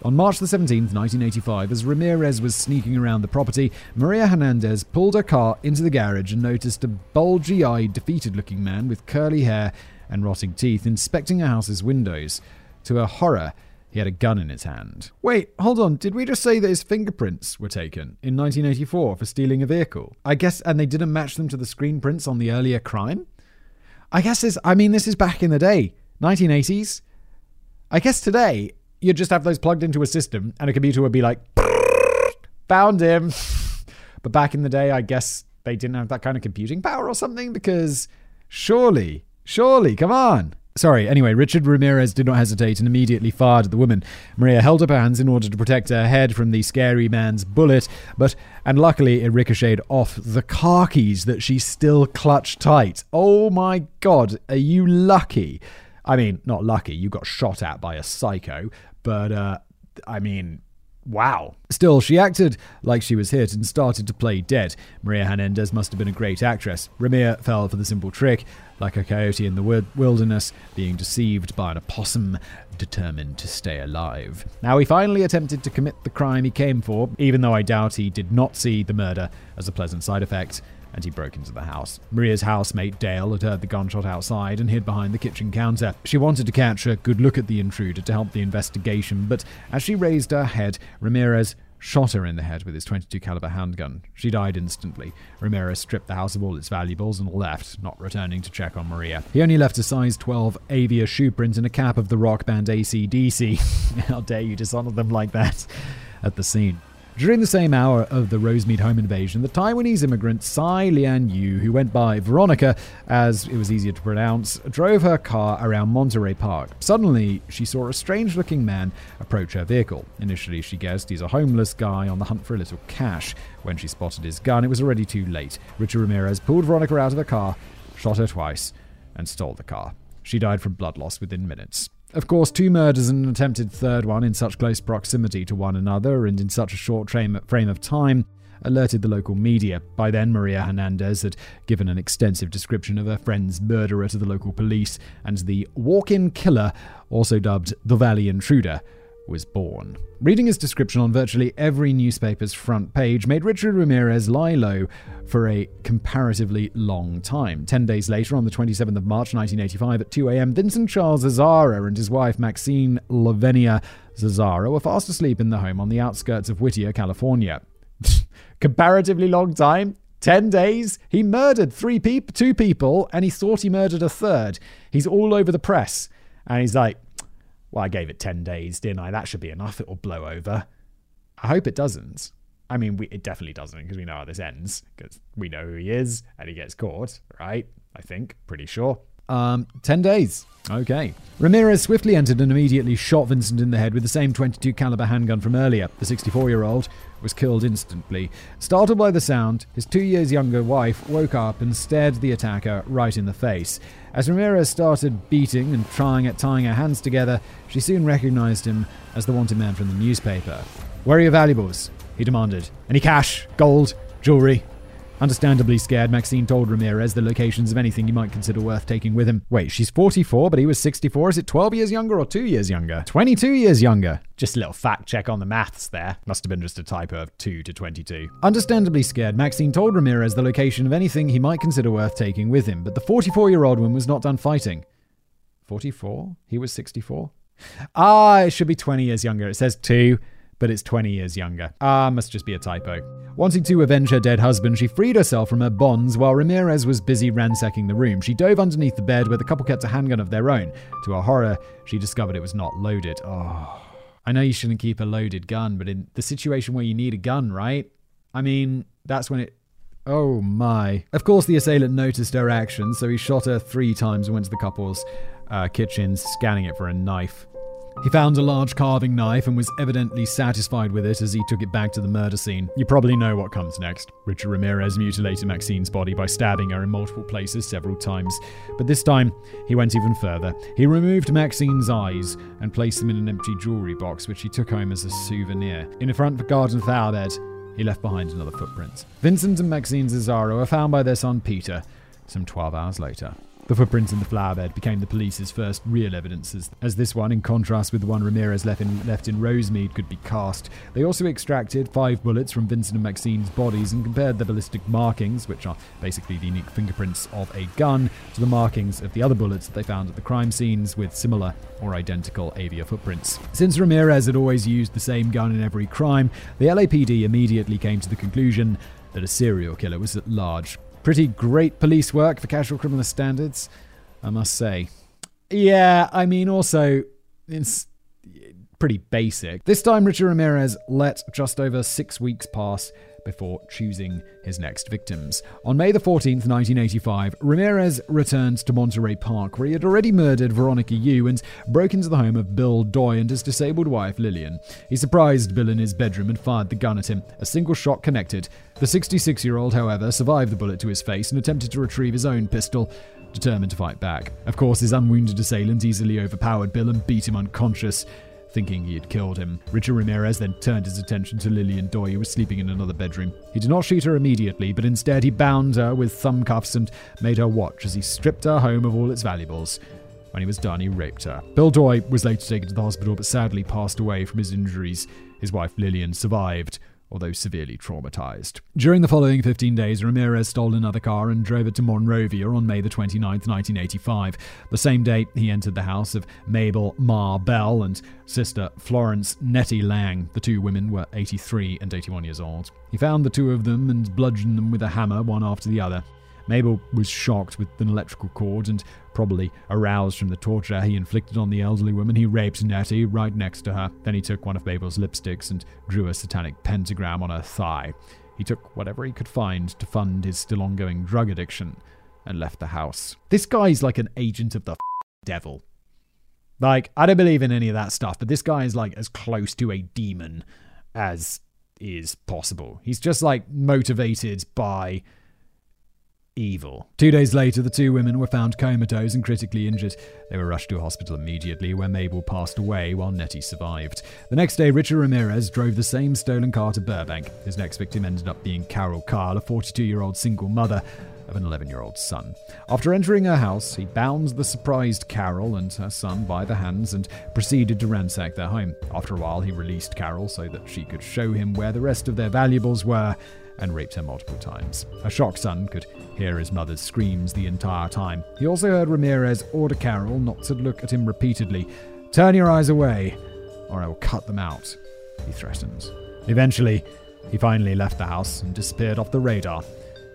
On March the 17th, 1985, as Ramirez was sneaking around the property, Maria Hernandez pulled her car into the garage and noticed a bulgy eyed, defeated looking man with curly hair and rotting teeth inspecting her house's windows. To her horror, he had a gun in his hand. Wait, hold on. Did we just say that his fingerprints were taken in 1984 for stealing a vehicle? I guess, and they didn't match them to the screen prints on the earlier crime? I guess this, I mean, this is back in the day, 1980s. I guess today, you'd just have those plugged into a system and a computer would be like, found him. But back in the day, I guess they didn't have that kind of computing power or something because surely, surely, come on. Sorry, anyway, Richard Ramirez did not hesitate and immediately fired at the woman. Maria held up her hands in order to protect her head from the scary man's bullet, but, and luckily, it ricocheted off the car keys that she still clutched tight. Oh my god, are you lucky? I mean, not lucky, you got shot at by a psycho, but uh, I mean, Wow. Still, she acted like she was hit and started to play dead. Maria Hernandez must have been a great actress. Ramir fell for the simple trick, like a coyote in the wilderness, being deceived by an opossum determined to stay alive. Now, he finally attempted to commit the crime he came for, even though I doubt he did not see the murder as a pleasant side effect and he broke into the house. Maria's housemate, Dale, had heard the gunshot outside and hid behind the kitchen counter. She wanted to catch a good look at the intruder to help the investigation, but as she raised her head, Ramirez shot her in the head with his 22 caliber handgun. She died instantly. Ramirez stripped the house of all its valuables and left, not returning to check on Maria. He only left a size 12 Avia shoe print and a cap of the rock band ACDC. How dare you dishonor them like that at the scene. During the same hour of the Rosemead home invasion, the Taiwanese immigrant Tsai Lian Yu, who went by Veronica, as it was easier to pronounce, drove her car around Monterey Park. Suddenly, she saw a strange looking man approach her vehicle. Initially, she guessed he's a homeless guy on the hunt for a little cash. When she spotted his gun, it was already too late. Richard Ramirez pulled Veronica out of the car, shot her twice, and stole the car. She died from blood loss within minutes. Of course, two murders and an attempted third one in such close proximity to one another and in such a short frame of time alerted the local media. By then, Maria Hernandez had given an extensive description of her friend's murderer to the local police, and the walk in killer, also dubbed the Valley Intruder, was born. Reading his description on virtually every newspaper's front page made Richard Ramirez lie low for a comparatively long time. Ten days later, on the 27th of March 1985 at 2 a.m., Vincent Charles Zazzara and his wife Maxine Lavenia Zazzara were fast asleep in the home on the outskirts of Whittier, California. comparatively long time? 10 days? He murdered three people, two people, and he thought he murdered a third. He's all over the press. And he's like, well, I gave it 10 days, didn't I? That should be enough. It will blow over. I hope it doesn't. I mean, we, it definitely doesn't because we know how this ends because we know who he is and he gets caught, right? I think, pretty sure. Um, 10 days. Okay. Ramirez swiftly entered and immediately shot Vincent in the head with the same 22 caliber handgun from earlier. The 64-year-old was killed instantly. Startled by the sound, his 2 years younger wife woke up and stared the attacker right in the face. As Ramirez started beating and trying at tying her hands together, she soon recognized him as the wanted man from the newspaper. Where are your valuables? he demanded. Any cash, gold, jewelry, Understandably scared, Maxine told Ramirez the locations of anything he might consider worth taking with him. Wait, she's 44, but he was 64. Is it 12 years younger or 2 years younger? 22 years younger. Just a little fact check on the maths there. Must have been just a typo of 2 to 22. Understandably scared, Maxine told Ramirez the location of anything he might consider worth taking with him, but the 44 year old one was not done fighting. 44? He was 64? Ah, it should be 20 years younger. It says 2 but it's 20 years younger. Ah, must just be a typo. Wanting to avenge her dead husband, she freed herself from her bonds while Ramirez was busy ransacking the room. She dove underneath the bed where the couple kept a handgun of their own. To her horror, she discovered it was not loaded. Oh. I know you shouldn't keep a loaded gun, but in the situation where you need a gun, right? I mean, that's when it Oh my. Of course, the assailant noticed her actions, so he shot her three times and went to the couple's uh, kitchen, scanning it for a knife. He found a large carving knife and was evidently satisfied with it as he took it back to the murder scene. You probably know what comes next. Richard Ramirez mutilated Maxine's body by stabbing her in multiple places several times. But this time, he went even further. He removed Maxine's eyes and placed them in an empty jewelry box, which he took home as a souvenir. In the front garden flower bed, he left behind another footprint. Vincent and Maxine Zazzara were found by their son Peter some 12 hours later. The footprints in the flowerbed became the police's first real evidence, as, as this one, in contrast with the one Ramirez left in, left in Rosemead, could be cast. They also extracted five bullets from Vincent and Maxine's bodies and compared the ballistic markings, which are basically the unique fingerprints of a gun, to the markings of the other bullets that they found at the crime scenes with similar or identical Avia footprints. Since Ramirez had always used the same gun in every crime, the LAPD immediately came to the conclusion that a serial killer was at large Pretty great police work for casual criminal standards, I must say. Yeah, I mean, also, it's pretty basic. This time, Richard Ramirez let just over six weeks pass before choosing his next victims. On May the 14th, 1985, Ramirez returned to Monterey Park, where he had already murdered Veronica Yu and broke into the home of Bill Doi and his disabled wife Lillian. He surprised Bill in his bedroom and fired the gun at him. A single shot connected. The 66 year old, however, survived the bullet to his face and attempted to retrieve his own pistol determined to fight back. Of course, his unwounded assailant easily overpowered Bill and beat him unconscious. Thinking he had killed him. Richard Ramirez then turned his attention to Lillian Doi, who was sleeping in another bedroom. He did not shoot her immediately, but instead he bound her with thumb cuffs and made her watch as he stripped her home of all its valuables. When he was done, he raped her. Bill Doi was later taken to the hospital but sadly passed away from his injuries. His wife Lillian survived, although severely traumatized. During the following 15 days, Ramirez stole another car and drove it to Monrovia on May the 29th, 1985. The same day, he entered the house of Mabel Ma Bell and sister Florence Nettie Lang. The two women were 83 and 81 years old. He found the two of them and bludgeoned them with a hammer, one after the other. Mabel was shocked with an electrical cord and probably aroused from the torture he inflicted on the elderly woman. He raped Nettie right next to her. Then he took one of Mabel's lipsticks and drew a satanic pentagram on her thigh. He took whatever he could find to fund his still ongoing drug addiction and left the house. This guy's like an agent of the devil. Like, I don't believe in any of that stuff, but this guy is like as close to a demon as is possible. He's just like motivated by evil. Two days later, the two women were found comatose and critically injured. They were rushed to a hospital immediately, where Mabel passed away while Nettie survived. The next day, Richard Ramirez drove the same stolen car to Burbank. His next victim ended up being Carol Carl, a 42 year old single mother of an 11 year old son. After entering her house, he bound the surprised Carol and her son by the hands and proceeded to ransack their home. After a while, he released Carol so that she could show him where the rest of their valuables were and raped her multiple times. A shocked son could hear his mother's screams the entire time. He also heard Ramirez order Carol not to look at him repeatedly. Turn your eyes away, or I will cut them out, he threatened. Eventually, he finally left the house and disappeared off the radar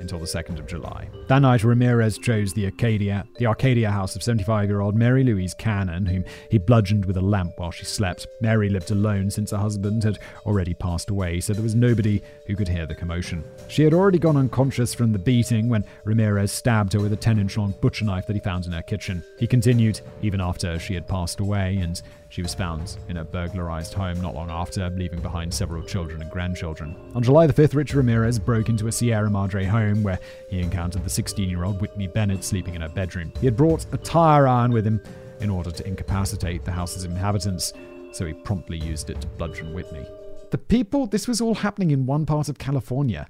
until the 2nd of July. That night, Ramirez chose the Arcadia, the Arcadia house of 75-year-old Mary Louise Cannon, whom he bludgeoned with a lamp while she slept. Mary lived alone since her husband had already passed away, so there was nobody who could hear the commotion. She had already gone unconscious from the beating when Ramirez stabbed her with a 10-inch long butcher knife that he found in her kitchen. He continued even after she had passed away, and she was found in a burglarized home not long after, leaving behind several children and grandchildren. On July the 5th, Richard Ramirez broke into a Sierra Madre home where he encountered the 16 year old Whitney Bennett sleeping in her bedroom. He had brought a tire iron with him in order to incapacitate the house's inhabitants, so he promptly used it to bludgeon Whitney. The people, this was all happening in one part of California.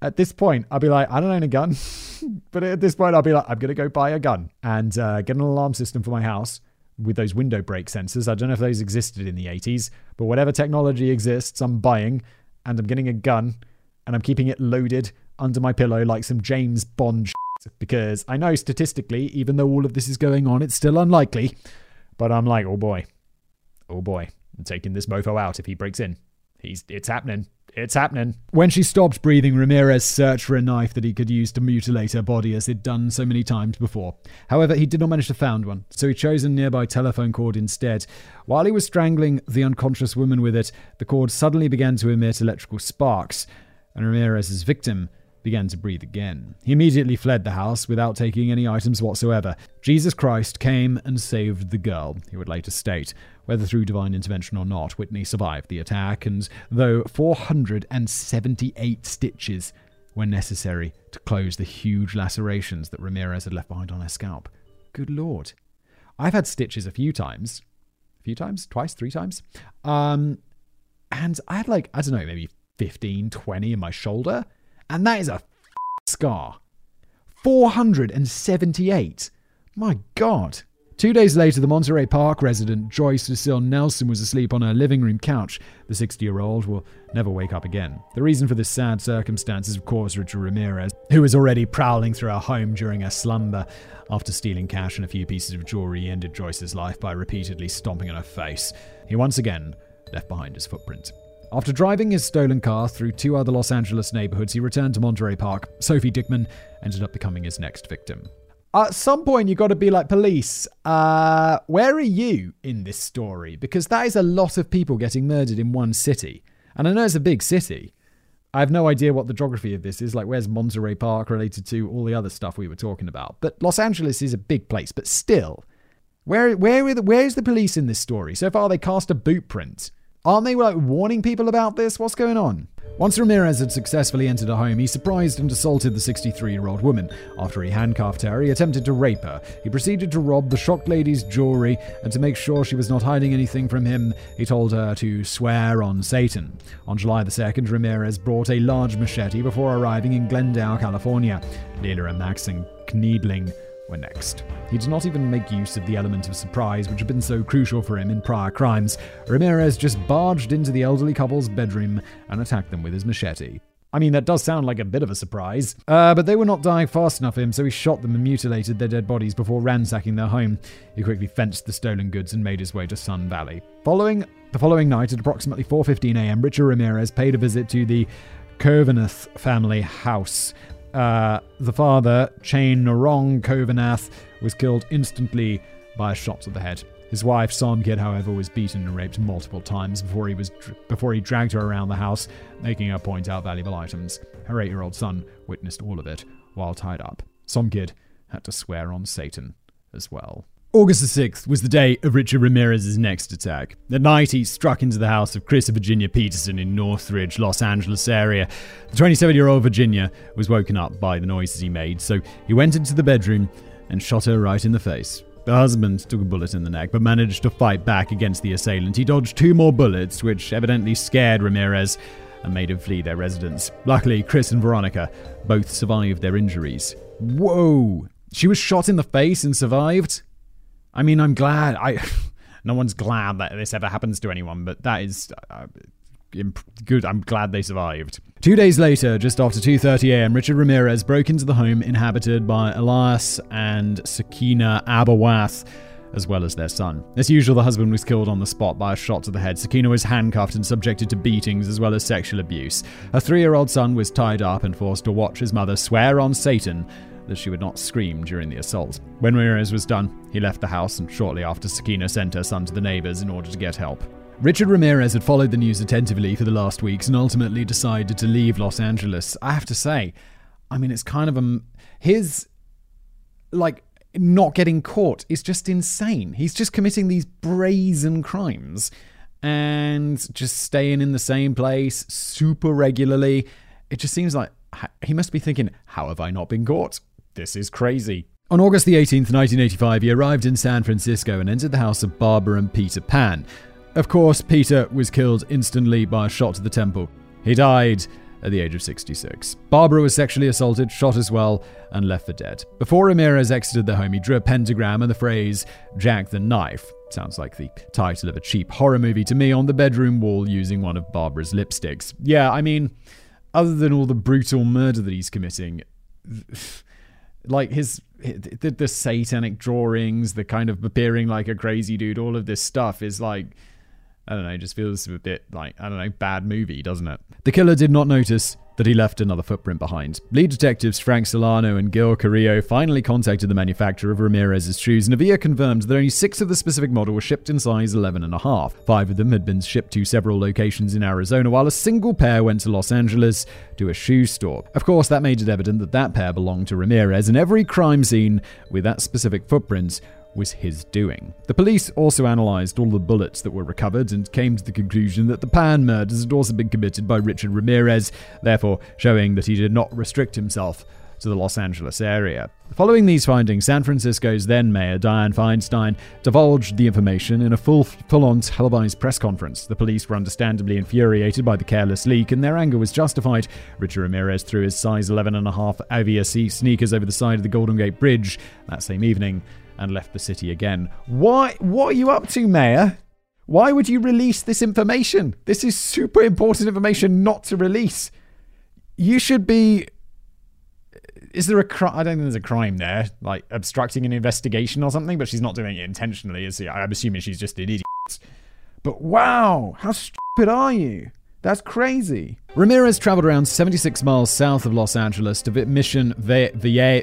At this point, I'll be like, I don't own a gun. but at this point, I'll be like, I'm going to go buy a gun and uh, get an alarm system for my house with those window brake sensors. I don't know if those existed in the 80s, but whatever technology exists, I'm buying and I'm getting a gun and I'm keeping it loaded under my pillow like some James Bond shit, because I know statistically, even though all of this is going on, it's still unlikely. But I'm like, oh boy, oh boy, I'm taking this mofo out if he breaks in. He's, it's happening. It's happening. When she stopped breathing, Ramirez searched for a knife that he could use to mutilate her body as he'd done so many times before. However, he did not manage to find one, so he chose a nearby telephone cord instead. While he was strangling the unconscious woman with it, the cord suddenly began to emit electrical sparks, and Ramirez's victim began to breathe again. He immediately fled the house without taking any items whatsoever. Jesus Christ came and saved the girl, he would later state. Whether through divine intervention or not, Whitney survived the attack, and though 478 stitches were necessary to close the huge lacerations that Ramirez had left behind on her scalp. Good lord. I've had stitches a few times. A few times? Twice? Three times? Um, and I had like, I don't know, maybe 15, 20 in my shoulder. And that is a scar. 478. My God. Two days later, the Monterey Park resident Joyce Lucille Nelson was asleep on her living room couch. The 60 year old will never wake up again. The reason for this sad circumstance is, of course, Richard Ramirez, who was already prowling through her home during her slumber. After stealing cash and a few pieces of jewelry, ended Joyce's life by repeatedly stomping on her face. He once again left behind his footprint. After driving his stolen car through two other Los Angeles neighborhoods, he returned to Monterey Park. Sophie Dickman ended up becoming his next victim. At some point, you got to be like, police, uh, where are you in this story? Because that is a lot of people getting murdered in one city. And I know it's a big city. I have no idea what the geography of this is. Like, where's Monterey Park related to all the other stuff we were talking about? But Los Angeles is a big place, but still. Where, where, where is the police in this story? So far, they cast a boot print. Aren't they like warning people about this? What's going on? Once Ramirez had successfully entered a home, he surprised and assaulted the 63 year old woman. After he handcuffed her, he attempted to rape her. He proceeded to rob the shocked lady's jewelry, and to make sure she was not hiding anything from him, he told her to swear on Satan. On July the 2nd, Ramirez brought a large machete before arriving in Glendale, California. Leela and Maxine Kneiding were next. He did not even make use of the element of surprise which had been so crucial for him in prior crimes. Ramirez just barged into the elderly couple's bedroom and attacked them with his machete. I mean, that does sound like a bit of a surprise. Uh, but they were not dying fast enough for him, so he shot them and mutilated their dead bodies before ransacking their home. He quickly fenced the stolen goods and made his way to Sun Valley. Following the following night at approximately 4:15 a.m., Richard Ramirez paid a visit to the Khovananth family house. Uh, the father, Chainarong Khovananth, was killed instantly by a shot to the head. His wife, Somkid, however, was beaten and raped multiple times before he was before he dragged her around the house, making her point out valuable items. Her eight-year-old son witnessed all of it while tied up. Somkid had to swear on Satan as well. August the 6th was the day of Richard Ramirez's next attack. At night, he struck into the house of Chris and Virginia Peterson in Northridge, Los Angeles area. The 27 year old Virginia was woken up by the noises he made, so he went into the bedroom and shot her right in the face. The husband took a bullet in the neck, but managed to fight back against the assailant. He dodged two more bullets, which evidently scared Ramirez and made him flee their residence. Luckily, Chris and Veronica both survived their injuries. Whoa! She was shot in the face and survived? I mean, I'm glad. I no one's glad that this ever happens to anyone, but that is uh, good. I'm glad they survived. Two days later, just after 2:30 a.m., Richard Ramirez broke into the home inhabited by Elias and Sakina Abowath as well as their son. As usual, the husband was killed on the spot by a shot to the head. Sakina was handcuffed and subjected to beatings as well as sexual abuse. Her three year old son was tied up and forced to watch his mother swear on Satan that she would not scream during the assault. When Ramirez was done, he left the house and shortly after Sakina sent her son to the neighbors in order to get help. Richard Ramirez had followed the news attentively for the last weeks and ultimately decided to leave Los Angeles. I have to say, I mean, it's kind of a. His. Like, not getting caught is just insane. He's just committing these brazen crimes and just staying in the same place super regularly. It just seems like he must be thinking, how have I not been caught? This is crazy. On August the 18th, 1985, he arrived in San Francisco and entered the house of Barbara and Peter Pan. Of course, Peter was killed instantly by a shot to the temple. He died at the age of 66. Barbara was sexually assaulted, shot as well, and left for dead. Before Ramirez exited the home, he drew a pentagram and the phrase, Jack the Knife. Sounds like the title of a cheap horror movie to me on the bedroom wall using one of Barbara's lipsticks. Yeah, I mean, other than all the brutal murder that he's committing, like his the, the satanic drawings, the kind of appearing like a crazy dude, all of this stuff is like I don't know, just feels a bit like, I don't know, bad movie, doesn't it? The killer did not notice that he left another footprint behind. Lead detectives Frank Salerno and Gil Carrillo finally contacted the manufacturer of Ramirez's shoes, and Avia confirmed that only six of the specific model were shipped in size 11.5. Five of them had been shipped to several locations in Arizona, while a single pair went to Los Angeles to a shoe store. Of course, that made it evident that that pair belonged to Ramirez, and every crime scene with that specific footprint was his doing. The police also analysed all the bullets that were recovered and came to the conclusion that the Pan murders had also been committed by Richard Ramirez, therefore showing that he did not restrict himself to the Los Angeles area. Following these findings, San Francisco's then mayor, Dianne Feinstein, divulged the information in a full, full-on televised press conference. The police were understandably infuriated by the careless leak, and their anger was justified. Richard Ramirez threw his size 11 and a half Avia sneakers over the side of the Golden Gate Bridge that same evening and left the city again. Why? What are you up to, Mayor? Why would you release this information? This is super important information not to release. You should be. Is there a crime? I don't think there's a crime there, like obstructing an investigation or something, but she's not doing it intentionally, is she? I'm assuming she's just an idiot. But wow, how stupid are you? That's crazy. Ramirez traveled around 76 miles south of Los Angeles to Mission Viejo,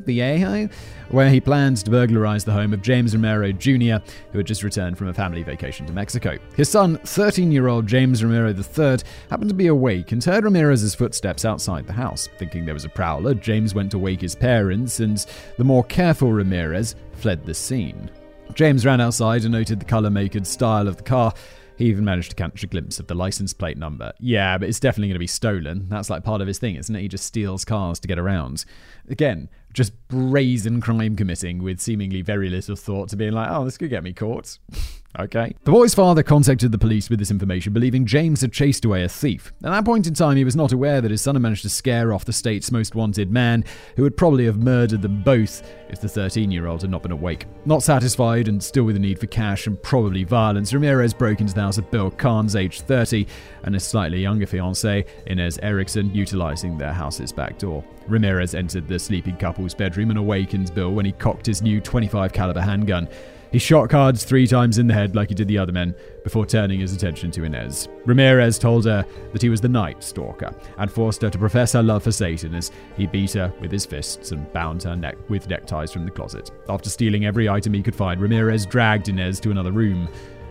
Viejo, where he planned to burglarize the home of James Romero Jr., who had just returned from a family vacation to Mexico. His son, 13 year old James Romero III, happened to be awake and heard Ramirez's footsteps outside the house. Thinking there was a prowler, James went to wake his parents, and the more careful Ramirez fled the scene. James ran outside and noted the color, make, and style of the car He even managed to catch a glimpse of the license plate number. Yeah, but it's definitely going to be stolen. That's like part of his thing, isn't it? He just steals cars to get around. Again, just brazen crime committing with seemingly very little thought to being like, oh, this could get me caught. Okay. The boy's father contacted the police with this information, believing James had chased away a thief. At that point in time, he was not aware that his son had managed to scare off the state's most wanted man, who would probably have murdered them both if the 13 year old had not been awake. Not satisfied and still with a need for cash and probably violence, Ramirez broke into the house of Bill Carns, aged 30, and his slightly younger fiancee, Inez Erickson, utilizing their house's back door. Ramirez entered the sleeping couple's bedroom and awakened Bill when he cocked his new 25 caliber handgun. He shot Carns three times in the head like he did the other men, before turning his attention to Inez. Ramirez told her that he was the Night Stalker, and forced her to profess her love for Satan as he beat her with his fists and bound her neck with neckties from the closet. After stealing every item he could find, Ramirez dragged Inez to another room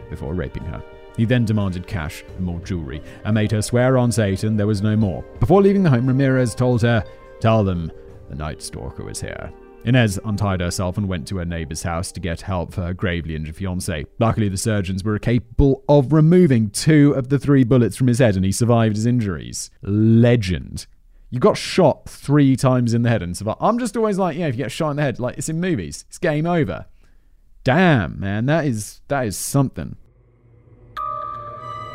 before raping her. He then demanded cash and more jewelry, and made her swear on Satan there was no more. Before leaving the home, Ramirez told her, Tell them the Night Stalker was here. Inez untied herself and went to her neighbor's house to get help for her gravely injured fiance. Luckily, the surgeons were capable of removing two of the three bullets from his head and he survived his injuries. Legend. You got shot three times in the head and survived. I'm just always like, yeah, if you get shot in the head, like it's in movies, it's game over. Damn, man, that is that is something.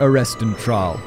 Arrest and trial.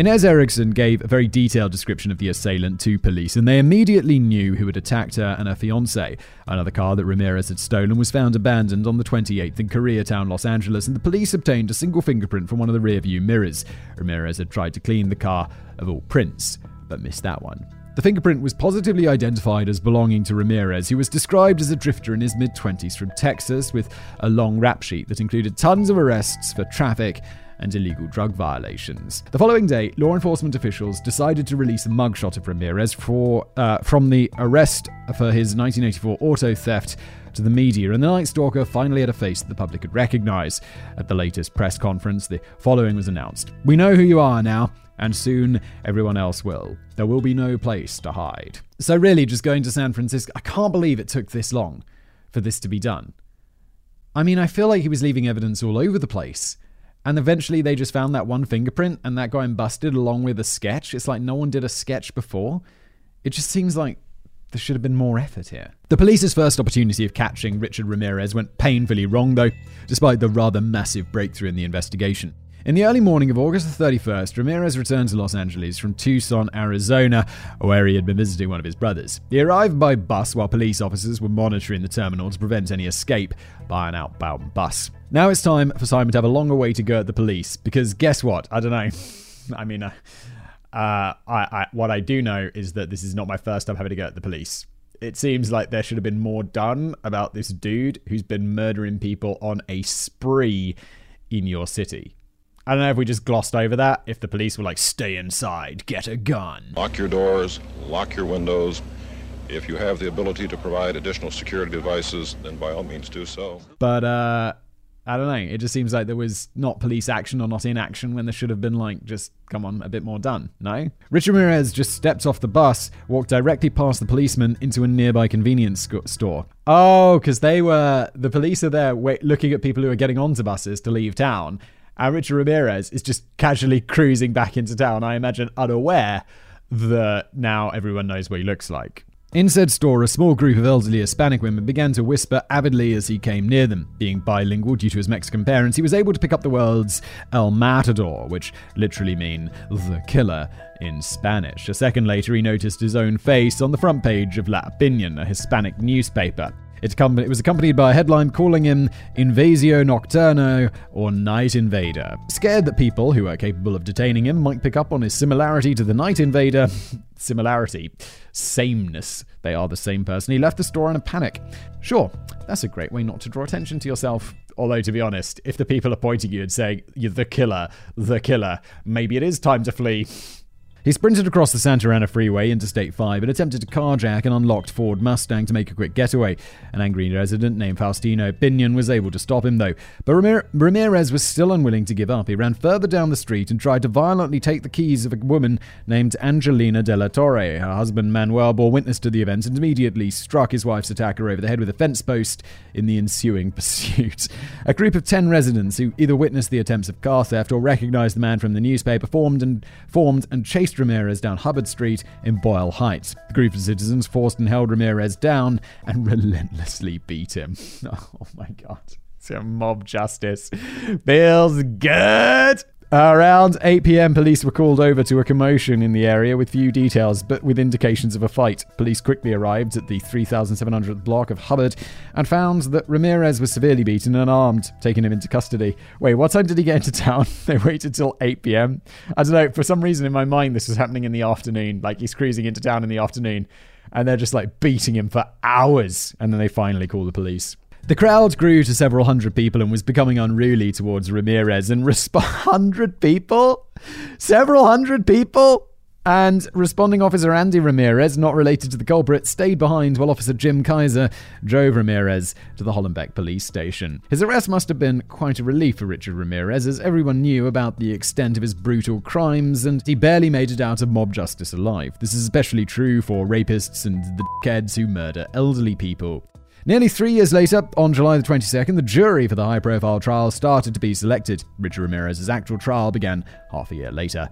Inez Erickson gave a very detailed description of the assailant to police, and they immediately knew who had attacked her and her fiance. Another car that Ramirez had stolen was found abandoned on the 28th in Koreatown, Los Angeles, and the police obtained a single fingerprint from one of the rearview mirrors. Ramirez had tried to clean the car of all prints, but missed that one. The fingerprint was positively identified as belonging to Ramirez, who was described as a drifter in his mid 20s from Texas with a long rap sheet that included tons of arrests for traffic and illegal drug violations. The following day, law enforcement officials decided to release a mugshot of Ramirez for, uh, from the arrest for his 1984 auto theft to the media, and the Night Stalker finally had a face that the public could recognize. At the latest press conference, the following was announced We know who you are now, and soon everyone else will. There will be no place to hide. So, really, just going to San Francisco, I can't believe it took this long for this to be done. I mean, I feel like he was leaving evidence all over the place. And eventually they just found that one fingerprint and that got him busted along with a sketch. It's like no one did a sketch before. It just seems like there should have been more effort here. The police's first opportunity of catching Richard Ramirez went painfully wrong, though, despite the rather massive breakthrough in the investigation. In the early morning of August the 31st, Ramirez returned to Los Angeles from Tucson, Arizona, where he had been visiting one of his brothers. He arrived by bus while police officers were monitoring the terminal to prevent any escape by an outbound bus. Now it's time for Simon to have a longer way to go at the police, because guess what? I don't know. I mean, uh, uh, I, I, what I do know is that this is not my first time having to go at the police. It seems like there should have been more done about this dude who's been murdering people on a spree in your city. I don't know if we just glossed over that. If the police were like, stay inside, get a gun. Lock your doors, lock your windows. If you have the ability to provide additional security devices, then by all means do so. But, uh, I don't know. It just seems like there was not police action or not inaction when there should have been, like, just come on, a bit more done. No? Richard Ramirez just stepped off the bus, walked directly past the policeman into a nearby convenience store. Oh, because they were, the police are there wait, looking at people who are getting onto buses to leave town and Richard Ramirez is just casually cruising back into town, I imagine unaware that now everyone knows what he looks like. In said store, a small group of elderly Hispanic women began to whisper avidly as he came near them. Being bilingual due to his Mexican parents, he was able to pick up the words El Matador, which literally mean the killer in Spanish. A second later, he noticed his own face on the front page of La Opinion, a Hispanic newspaper. It, it was accompanied by a headline calling him Invasio Nocturno or Night Invader. Scared that people who are capable of detaining him might pick up on his similarity to the Night Invader, similarity, sameness, they are the same person, he left the store in a panic. Sure, that's a great way not to draw attention to yourself. Although, to be honest, if the people are pointing you and saying, you're the killer, the killer, maybe it is time to flee. He sprinted across the Santa Ana freeway, Interstate 5, and attempted to carjack an unlocked Ford Mustang to make a quick getaway. An angry resident named Faustino Pinion was able to stop him, though. But Ramir- Ramirez was still unwilling to give up. He ran further down the street and tried to violently take the keys of a woman named Angelina de la Torre. Her husband Manuel bore witness to the event and immediately struck his wife's attacker over the head with a fence post in the ensuing pursuit. A group of 10 residents who either witnessed the attempts of car theft or recognized the man from the newspaper formed and formed and chased Ramirez down Hubbard Street in Boyle Heights. The group of citizens forced and held Ramirez down and relentlessly beat him. Oh my god. Some mob justice feels good. Around 8 pm, police were called over to a commotion in the area with few details, but with indications of a fight. Police quickly arrived at the 3,700 block of Hubbard and found that Ramirez was severely beaten and armed, taking him into custody. Wait, what time did he get into town? they waited till 8 pm. I don't know, for some reason in my mind, this was happening in the afternoon. Like he's cruising into town in the afternoon, and they're just like beating him for hours, and then they finally call the police. The crowd grew to several hundred people and was becoming unruly towards Ramirez. And resp- hundred people, several hundred people. And responding officer Andy Ramirez, not related to the culprit, stayed behind while Officer Jim Kaiser drove Ramirez to the Hollenbeck police station. His arrest must have been quite a relief for Richard Ramirez, as everyone knew about the extent of his brutal crimes, and he barely made it out of mob justice alive. This is especially true for rapists and the kids who murder elderly people. Nearly three years later, on July the 22nd, the jury for the high profile trial started to be selected. Richard Ramirez's actual trial began half a year later.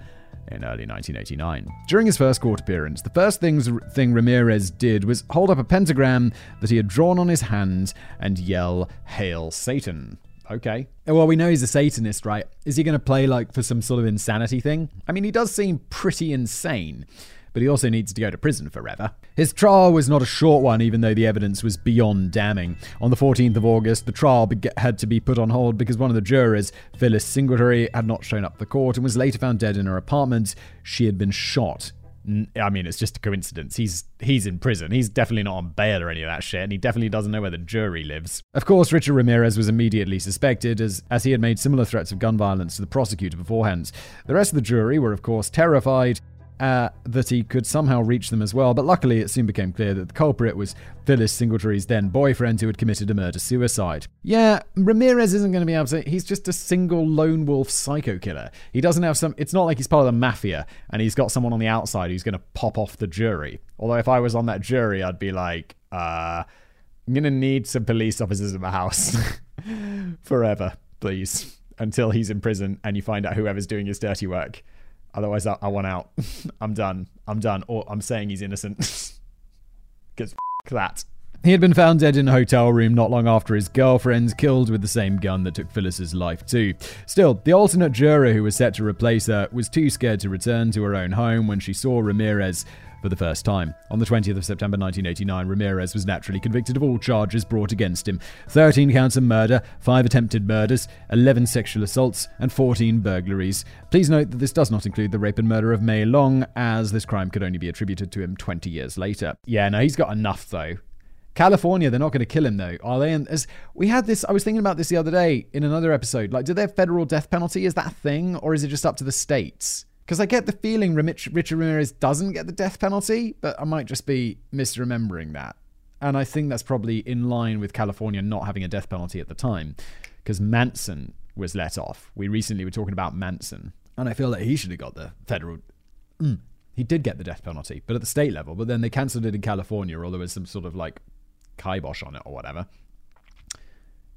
In early 1989. During his first court appearance, the first things, thing Ramirez did was hold up a pentagram that he had drawn on his hand and yell, Hail Satan. Okay. Well, we know he's a Satanist, right? Is he going to play like for some sort of insanity thing? I mean, he does seem pretty insane but he also needs to go to prison forever. His trial was not a short one, even though the evidence was beyond damning. On the 14th of August, the trial had to be put on hold because one of the jurors, Phyllis Singletary, had not shown up the court and was later found dead in her apartment. She had been shot I mean, it's just a coincidence. He's he's in prison. He's definitely not on bail or any of that shit, and he definitely doesn't know where the jury lives. Of course, Richard Ramirez was immediately suspected, as as he had made similar threats of gun violence to the prosecutor beforehand. The rest of the jury were, of course, terrified uh, that he could somehow reach them as well, but luckily it soon became clear that the culprit was Phyllis Singletary's then boyfriend who had committed a murder suicide. Yeah, Ramirez isn't going to be able to. He's just a single lone wolf psycho killer. He doesn't have some. It's not like he's part of the mafia and he's got someone on the outside who's going to pop off the jury. Although if I was on that jury, I'd be like, uh, I'm going to need some police officers in my house forever, please, until he's in prison and you find out whoever's doing his dirty work. Otherwise, I, I want out. I'm done. I'm done. Or I'm saying he's innocent. Because that. He had been found dead in a hotel room not long after his girlfriend killed with the same gun that took Phyllis's life too. Still, the alternate juror who was set to replace her was too scared to return to her own home when she saw Ramirez for the first time. On the 20th of September 1989, Ramirez was naturally convicted of all charges brought against him 13 counts of murder, 5 attempted murders, 11 sexual assaults, and 14 burglaries. Please note that this does not include the rape and murder of Mei Leung, as this crime could only be attributed to him 20 years later. Yeah, no, he's got enough though. California, they're not going to kill him though, are they? And as we had this, I was thinking about this the other day in another episode. Like, do they have federal death penalty? Is that a thing, or is it just up to the states? Because I get the feeling Richard Ramirez doesn't get the death penalty, but I might just be misremembering that. And I think that's probably in line with California not having a death penalty at the time, because Manson was let off. We recently were talking about Manson, and I feel that he should have got the federal. Mm, he did get the death penalty, but at the state level. But then they cancelled it in California, or there was some sort of like kibosh on it or whatever.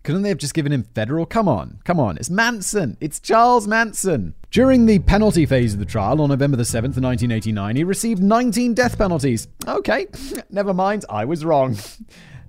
Couldn't they have just given him federal? Come on, come on. It's Manson. It's Charles Manson. During the penalty phase of the trial on November the 7th, 1989, he received 19 death penalties. Okay, never mind, I was wrong.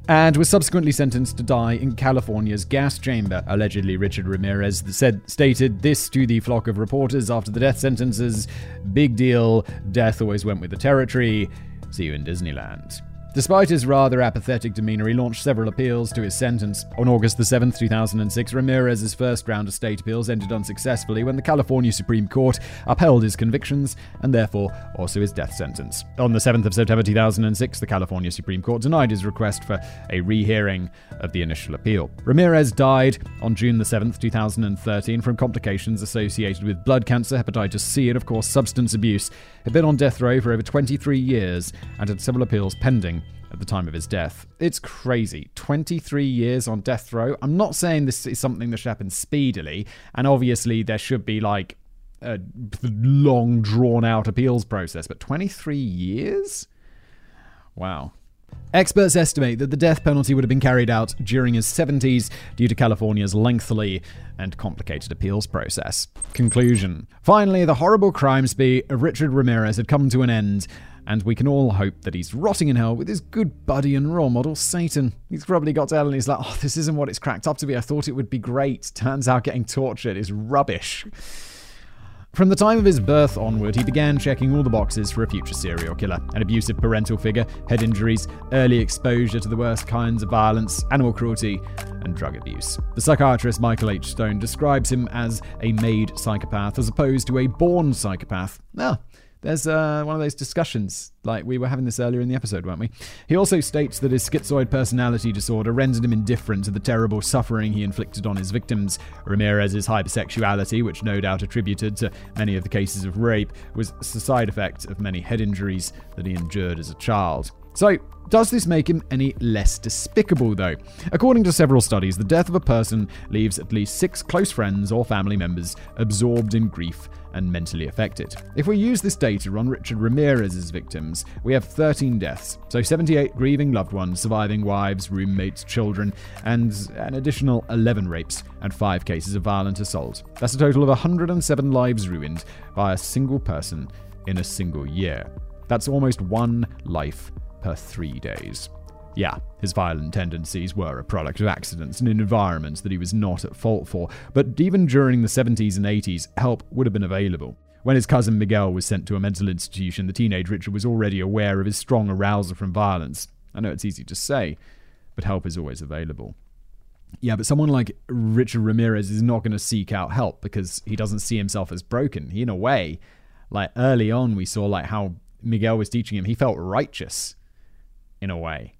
And was subsequently sentenced to die in California's gas chamber. Allegedly, Richard Ramirez said stated this to the flock of reporters after the death sentences. Big deal. Death always went with the territory. See you in Disneyland. Despite his rather apathetic demeanor, he launched several appeals to his sentence. On August 7, 2006, Ramirez's first round of state appeals ended unsuccessfully when the California Supreme Court upheld his convictions and therefore also his death sentence. On the 7th of September 2006, the California Supreme Court denied his request for a rehearing of the initial appeal. Ramirez died on June 7, 2013 from complications associated with blood cancer, hepatitis C, and of course substance abuse. He'd been on death row for over 23 years and had several appeals pending at the time of his death. It's crazy. 23 years on death row. I'm not saying this is something that should happen speedily, and obviously there should be like a long drawn out appeals process, but 23 years? Wow. Experts estimate that the death penalty would have been carried out during his 70s due to California's lengthy and complicated appeals process. Conclusion Finally, the horrible crime spree of Richard Ramirez had come to an end, and we can all hope that he's rotting in hell with his good buddy and role model, Satan. He's probably got to hell and he's like, oh, this isn't what it's cracked up to be. I thought it would be great. Turns out getting tortured is rubbish. From the time of his birth onward, he began checking all the boxes for a future serial killer an abusive parental figure, head injuries, early exposure to the worst kinds of violence, animal cruelty, and drug abuse. The psychiatrist Michael H. Stone describes him as a made psychopath as opposed to a born psychopath. Ah, there's uh, one of those discussions, like we were having this earlier in the episode, weren't we? He also states that his schizoid personality disorder rendered him indifferent to the terrible suffering he inflicted on his victims. Ramirez's hypersexuality, which no doubt attributed to many of the cases of rape, was a side effect of many head injuries that he endured as a child. So, does this make him any less despicable, though? According to several studies, the death of a person leaves at least six close friends or family members absorbed in grief and mentally affected. If we use this data on Richard Ramirez's victims, we have 13 deaths, so 78 grieving loved ones, surviving wives, roommates, children, and an additional 11 rapes and 5 cases of violent assault. That's a total of 107 lives ruined by a single person in a single year. That's almost one life per three days. Yeah, his violent tendencies were a product of accidents and in environments that he was not at fault for, but even during the 70s and 80s, help would have been available. When his cousin Miguel was sent to a mental institution, the teenage Richard was already aware of his strong arousal from violence. I know it's easy to say, but help is always available. Yeah, but someone like Richard Ramirez is not going to seek out help because he doesn't see himself as broken. He, in a way, like early on, we saw like how Miguel was teaching him, he felt righteous in a way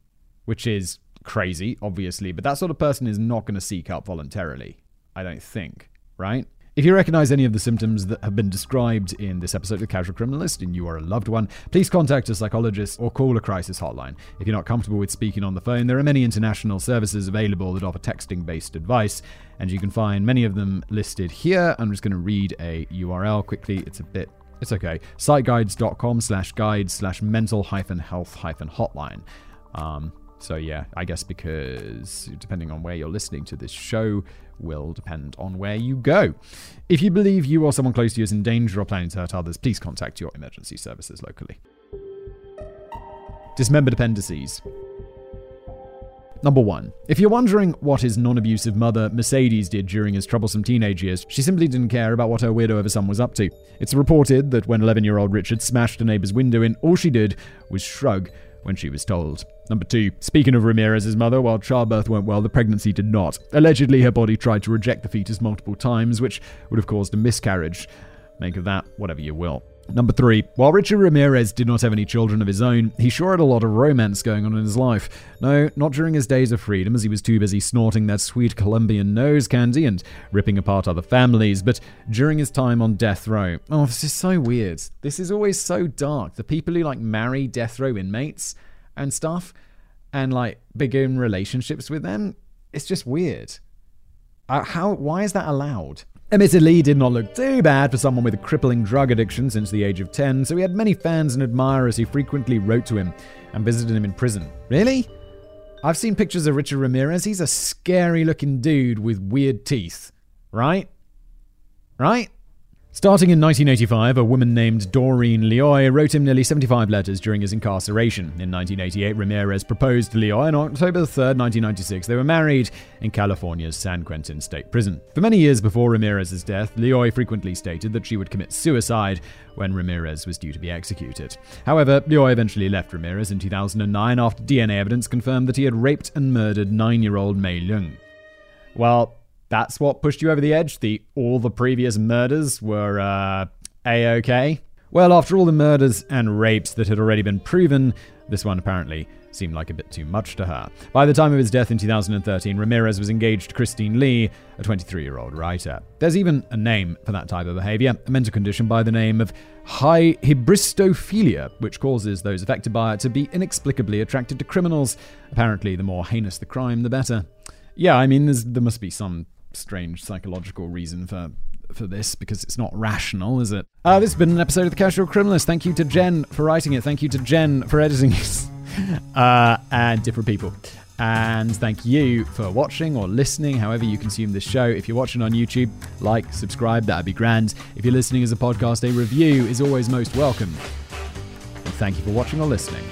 which is crazy, obviously, but that sort of person is not going to seek out voluntarily, I don't think, right? If you recognize any of the symptoms that have been described in this episode of Casual Criminalist and you are a loved one, please contact a psychologist or call a crisis hotline. If you're not comfortable with speaking on the phone, there are many international services available that offer texting based advice, and you can find many of them listed here. I'm just going to read a URL quickly. It's a bit it's okay. Siteguides.com slash guides slash mental hyphen health hyphen hotline. Um, so, yeah, I guess because depending on where you're listening to this show, will depend on where you go. If you believe you or someone close to you is in danger or planning to hurt others, please contact your emergency services locally. Dismembered appendices. Number one, if you're wondering what his non abusive mother, Mercedes, did during his troublesome teenage years, she simply didn't care about what her weirdo of a son was up to. It's reported that when 11 year old Richard smashed a neighbor's window in, all she did was shrug when she was told. Number two, speaking of Ramirez's mother, while childbirth went well, the pregnancy did not. Allegedly, her body tried to reject the fetus multiple times, which would have caused a miscarriage. Make of that whatever you will. Number three, while Richard Ramirez did not have any children of his own, he sure had a lot of romance going on in his life. No, not during his days of freedom, as he was too busy snorting that sweet Colombian nose candy and ripping apart other families, but during his time on death row. Oh, this is so weird. This is always so dark. The people who like marry death row inmates and stuff and like begin relationships with them, it's just weird. Uh, how? Why is that allowed? Admittedly, he did not look too bad for someone with a crippling drug addiction since the age of 10, so he had many fans and admirers who frequently wrote to him and visited him in prison. Really? I've seen pictures of Richard Ramirez. He's a scary looking dude with weird teeth. Right? Right? Starting in 1985, a woman named Doreen Lioy wrote him nearly 75 letters during his incarceration. In 1988, Ramirez proposed to Lioy, and on October 3, 1996, they were married in California's San Quentin State Prison. For many years before Ramirez's death, Lioy frequently stated that she would commit suicide when Ramirez was due to be executed. However, Lioy eventually left Ramirez in 2009 after DNA evidence confirmed that he had raped and murdered nine-year-old Mei Leung. Well, that's what pushed you over the edge. The all the previous murders were uh, a okay. Well, after all the murders and rapes that had already been proven, this one apparently seemed like a bit too much to her. By the time of his death in 2013, Ramirez was engaged to Christine Lee, a 23 year old writer. There's even a name for that type of behavior, a mental condition by the name of high hybristophilia, which causes those affected by it to be inexplicably attracted to criminals. Apparently, the more heinous the crime, the better. Yeah, I mean, there must be some strange psychological reason for for this because it's not rational, is it? Uh, this has been an episode of The Casual Criminalist. Thank you to Jen for writing it. Thank you to Jen for editing it. uh, and different people. And thank you for watching or listening, however you consume this show. If you're watching on YouTube, like, subscribe, that'd be grand. If you're listening as a podcast, a review is always most welcome. And thank you for watching or listening.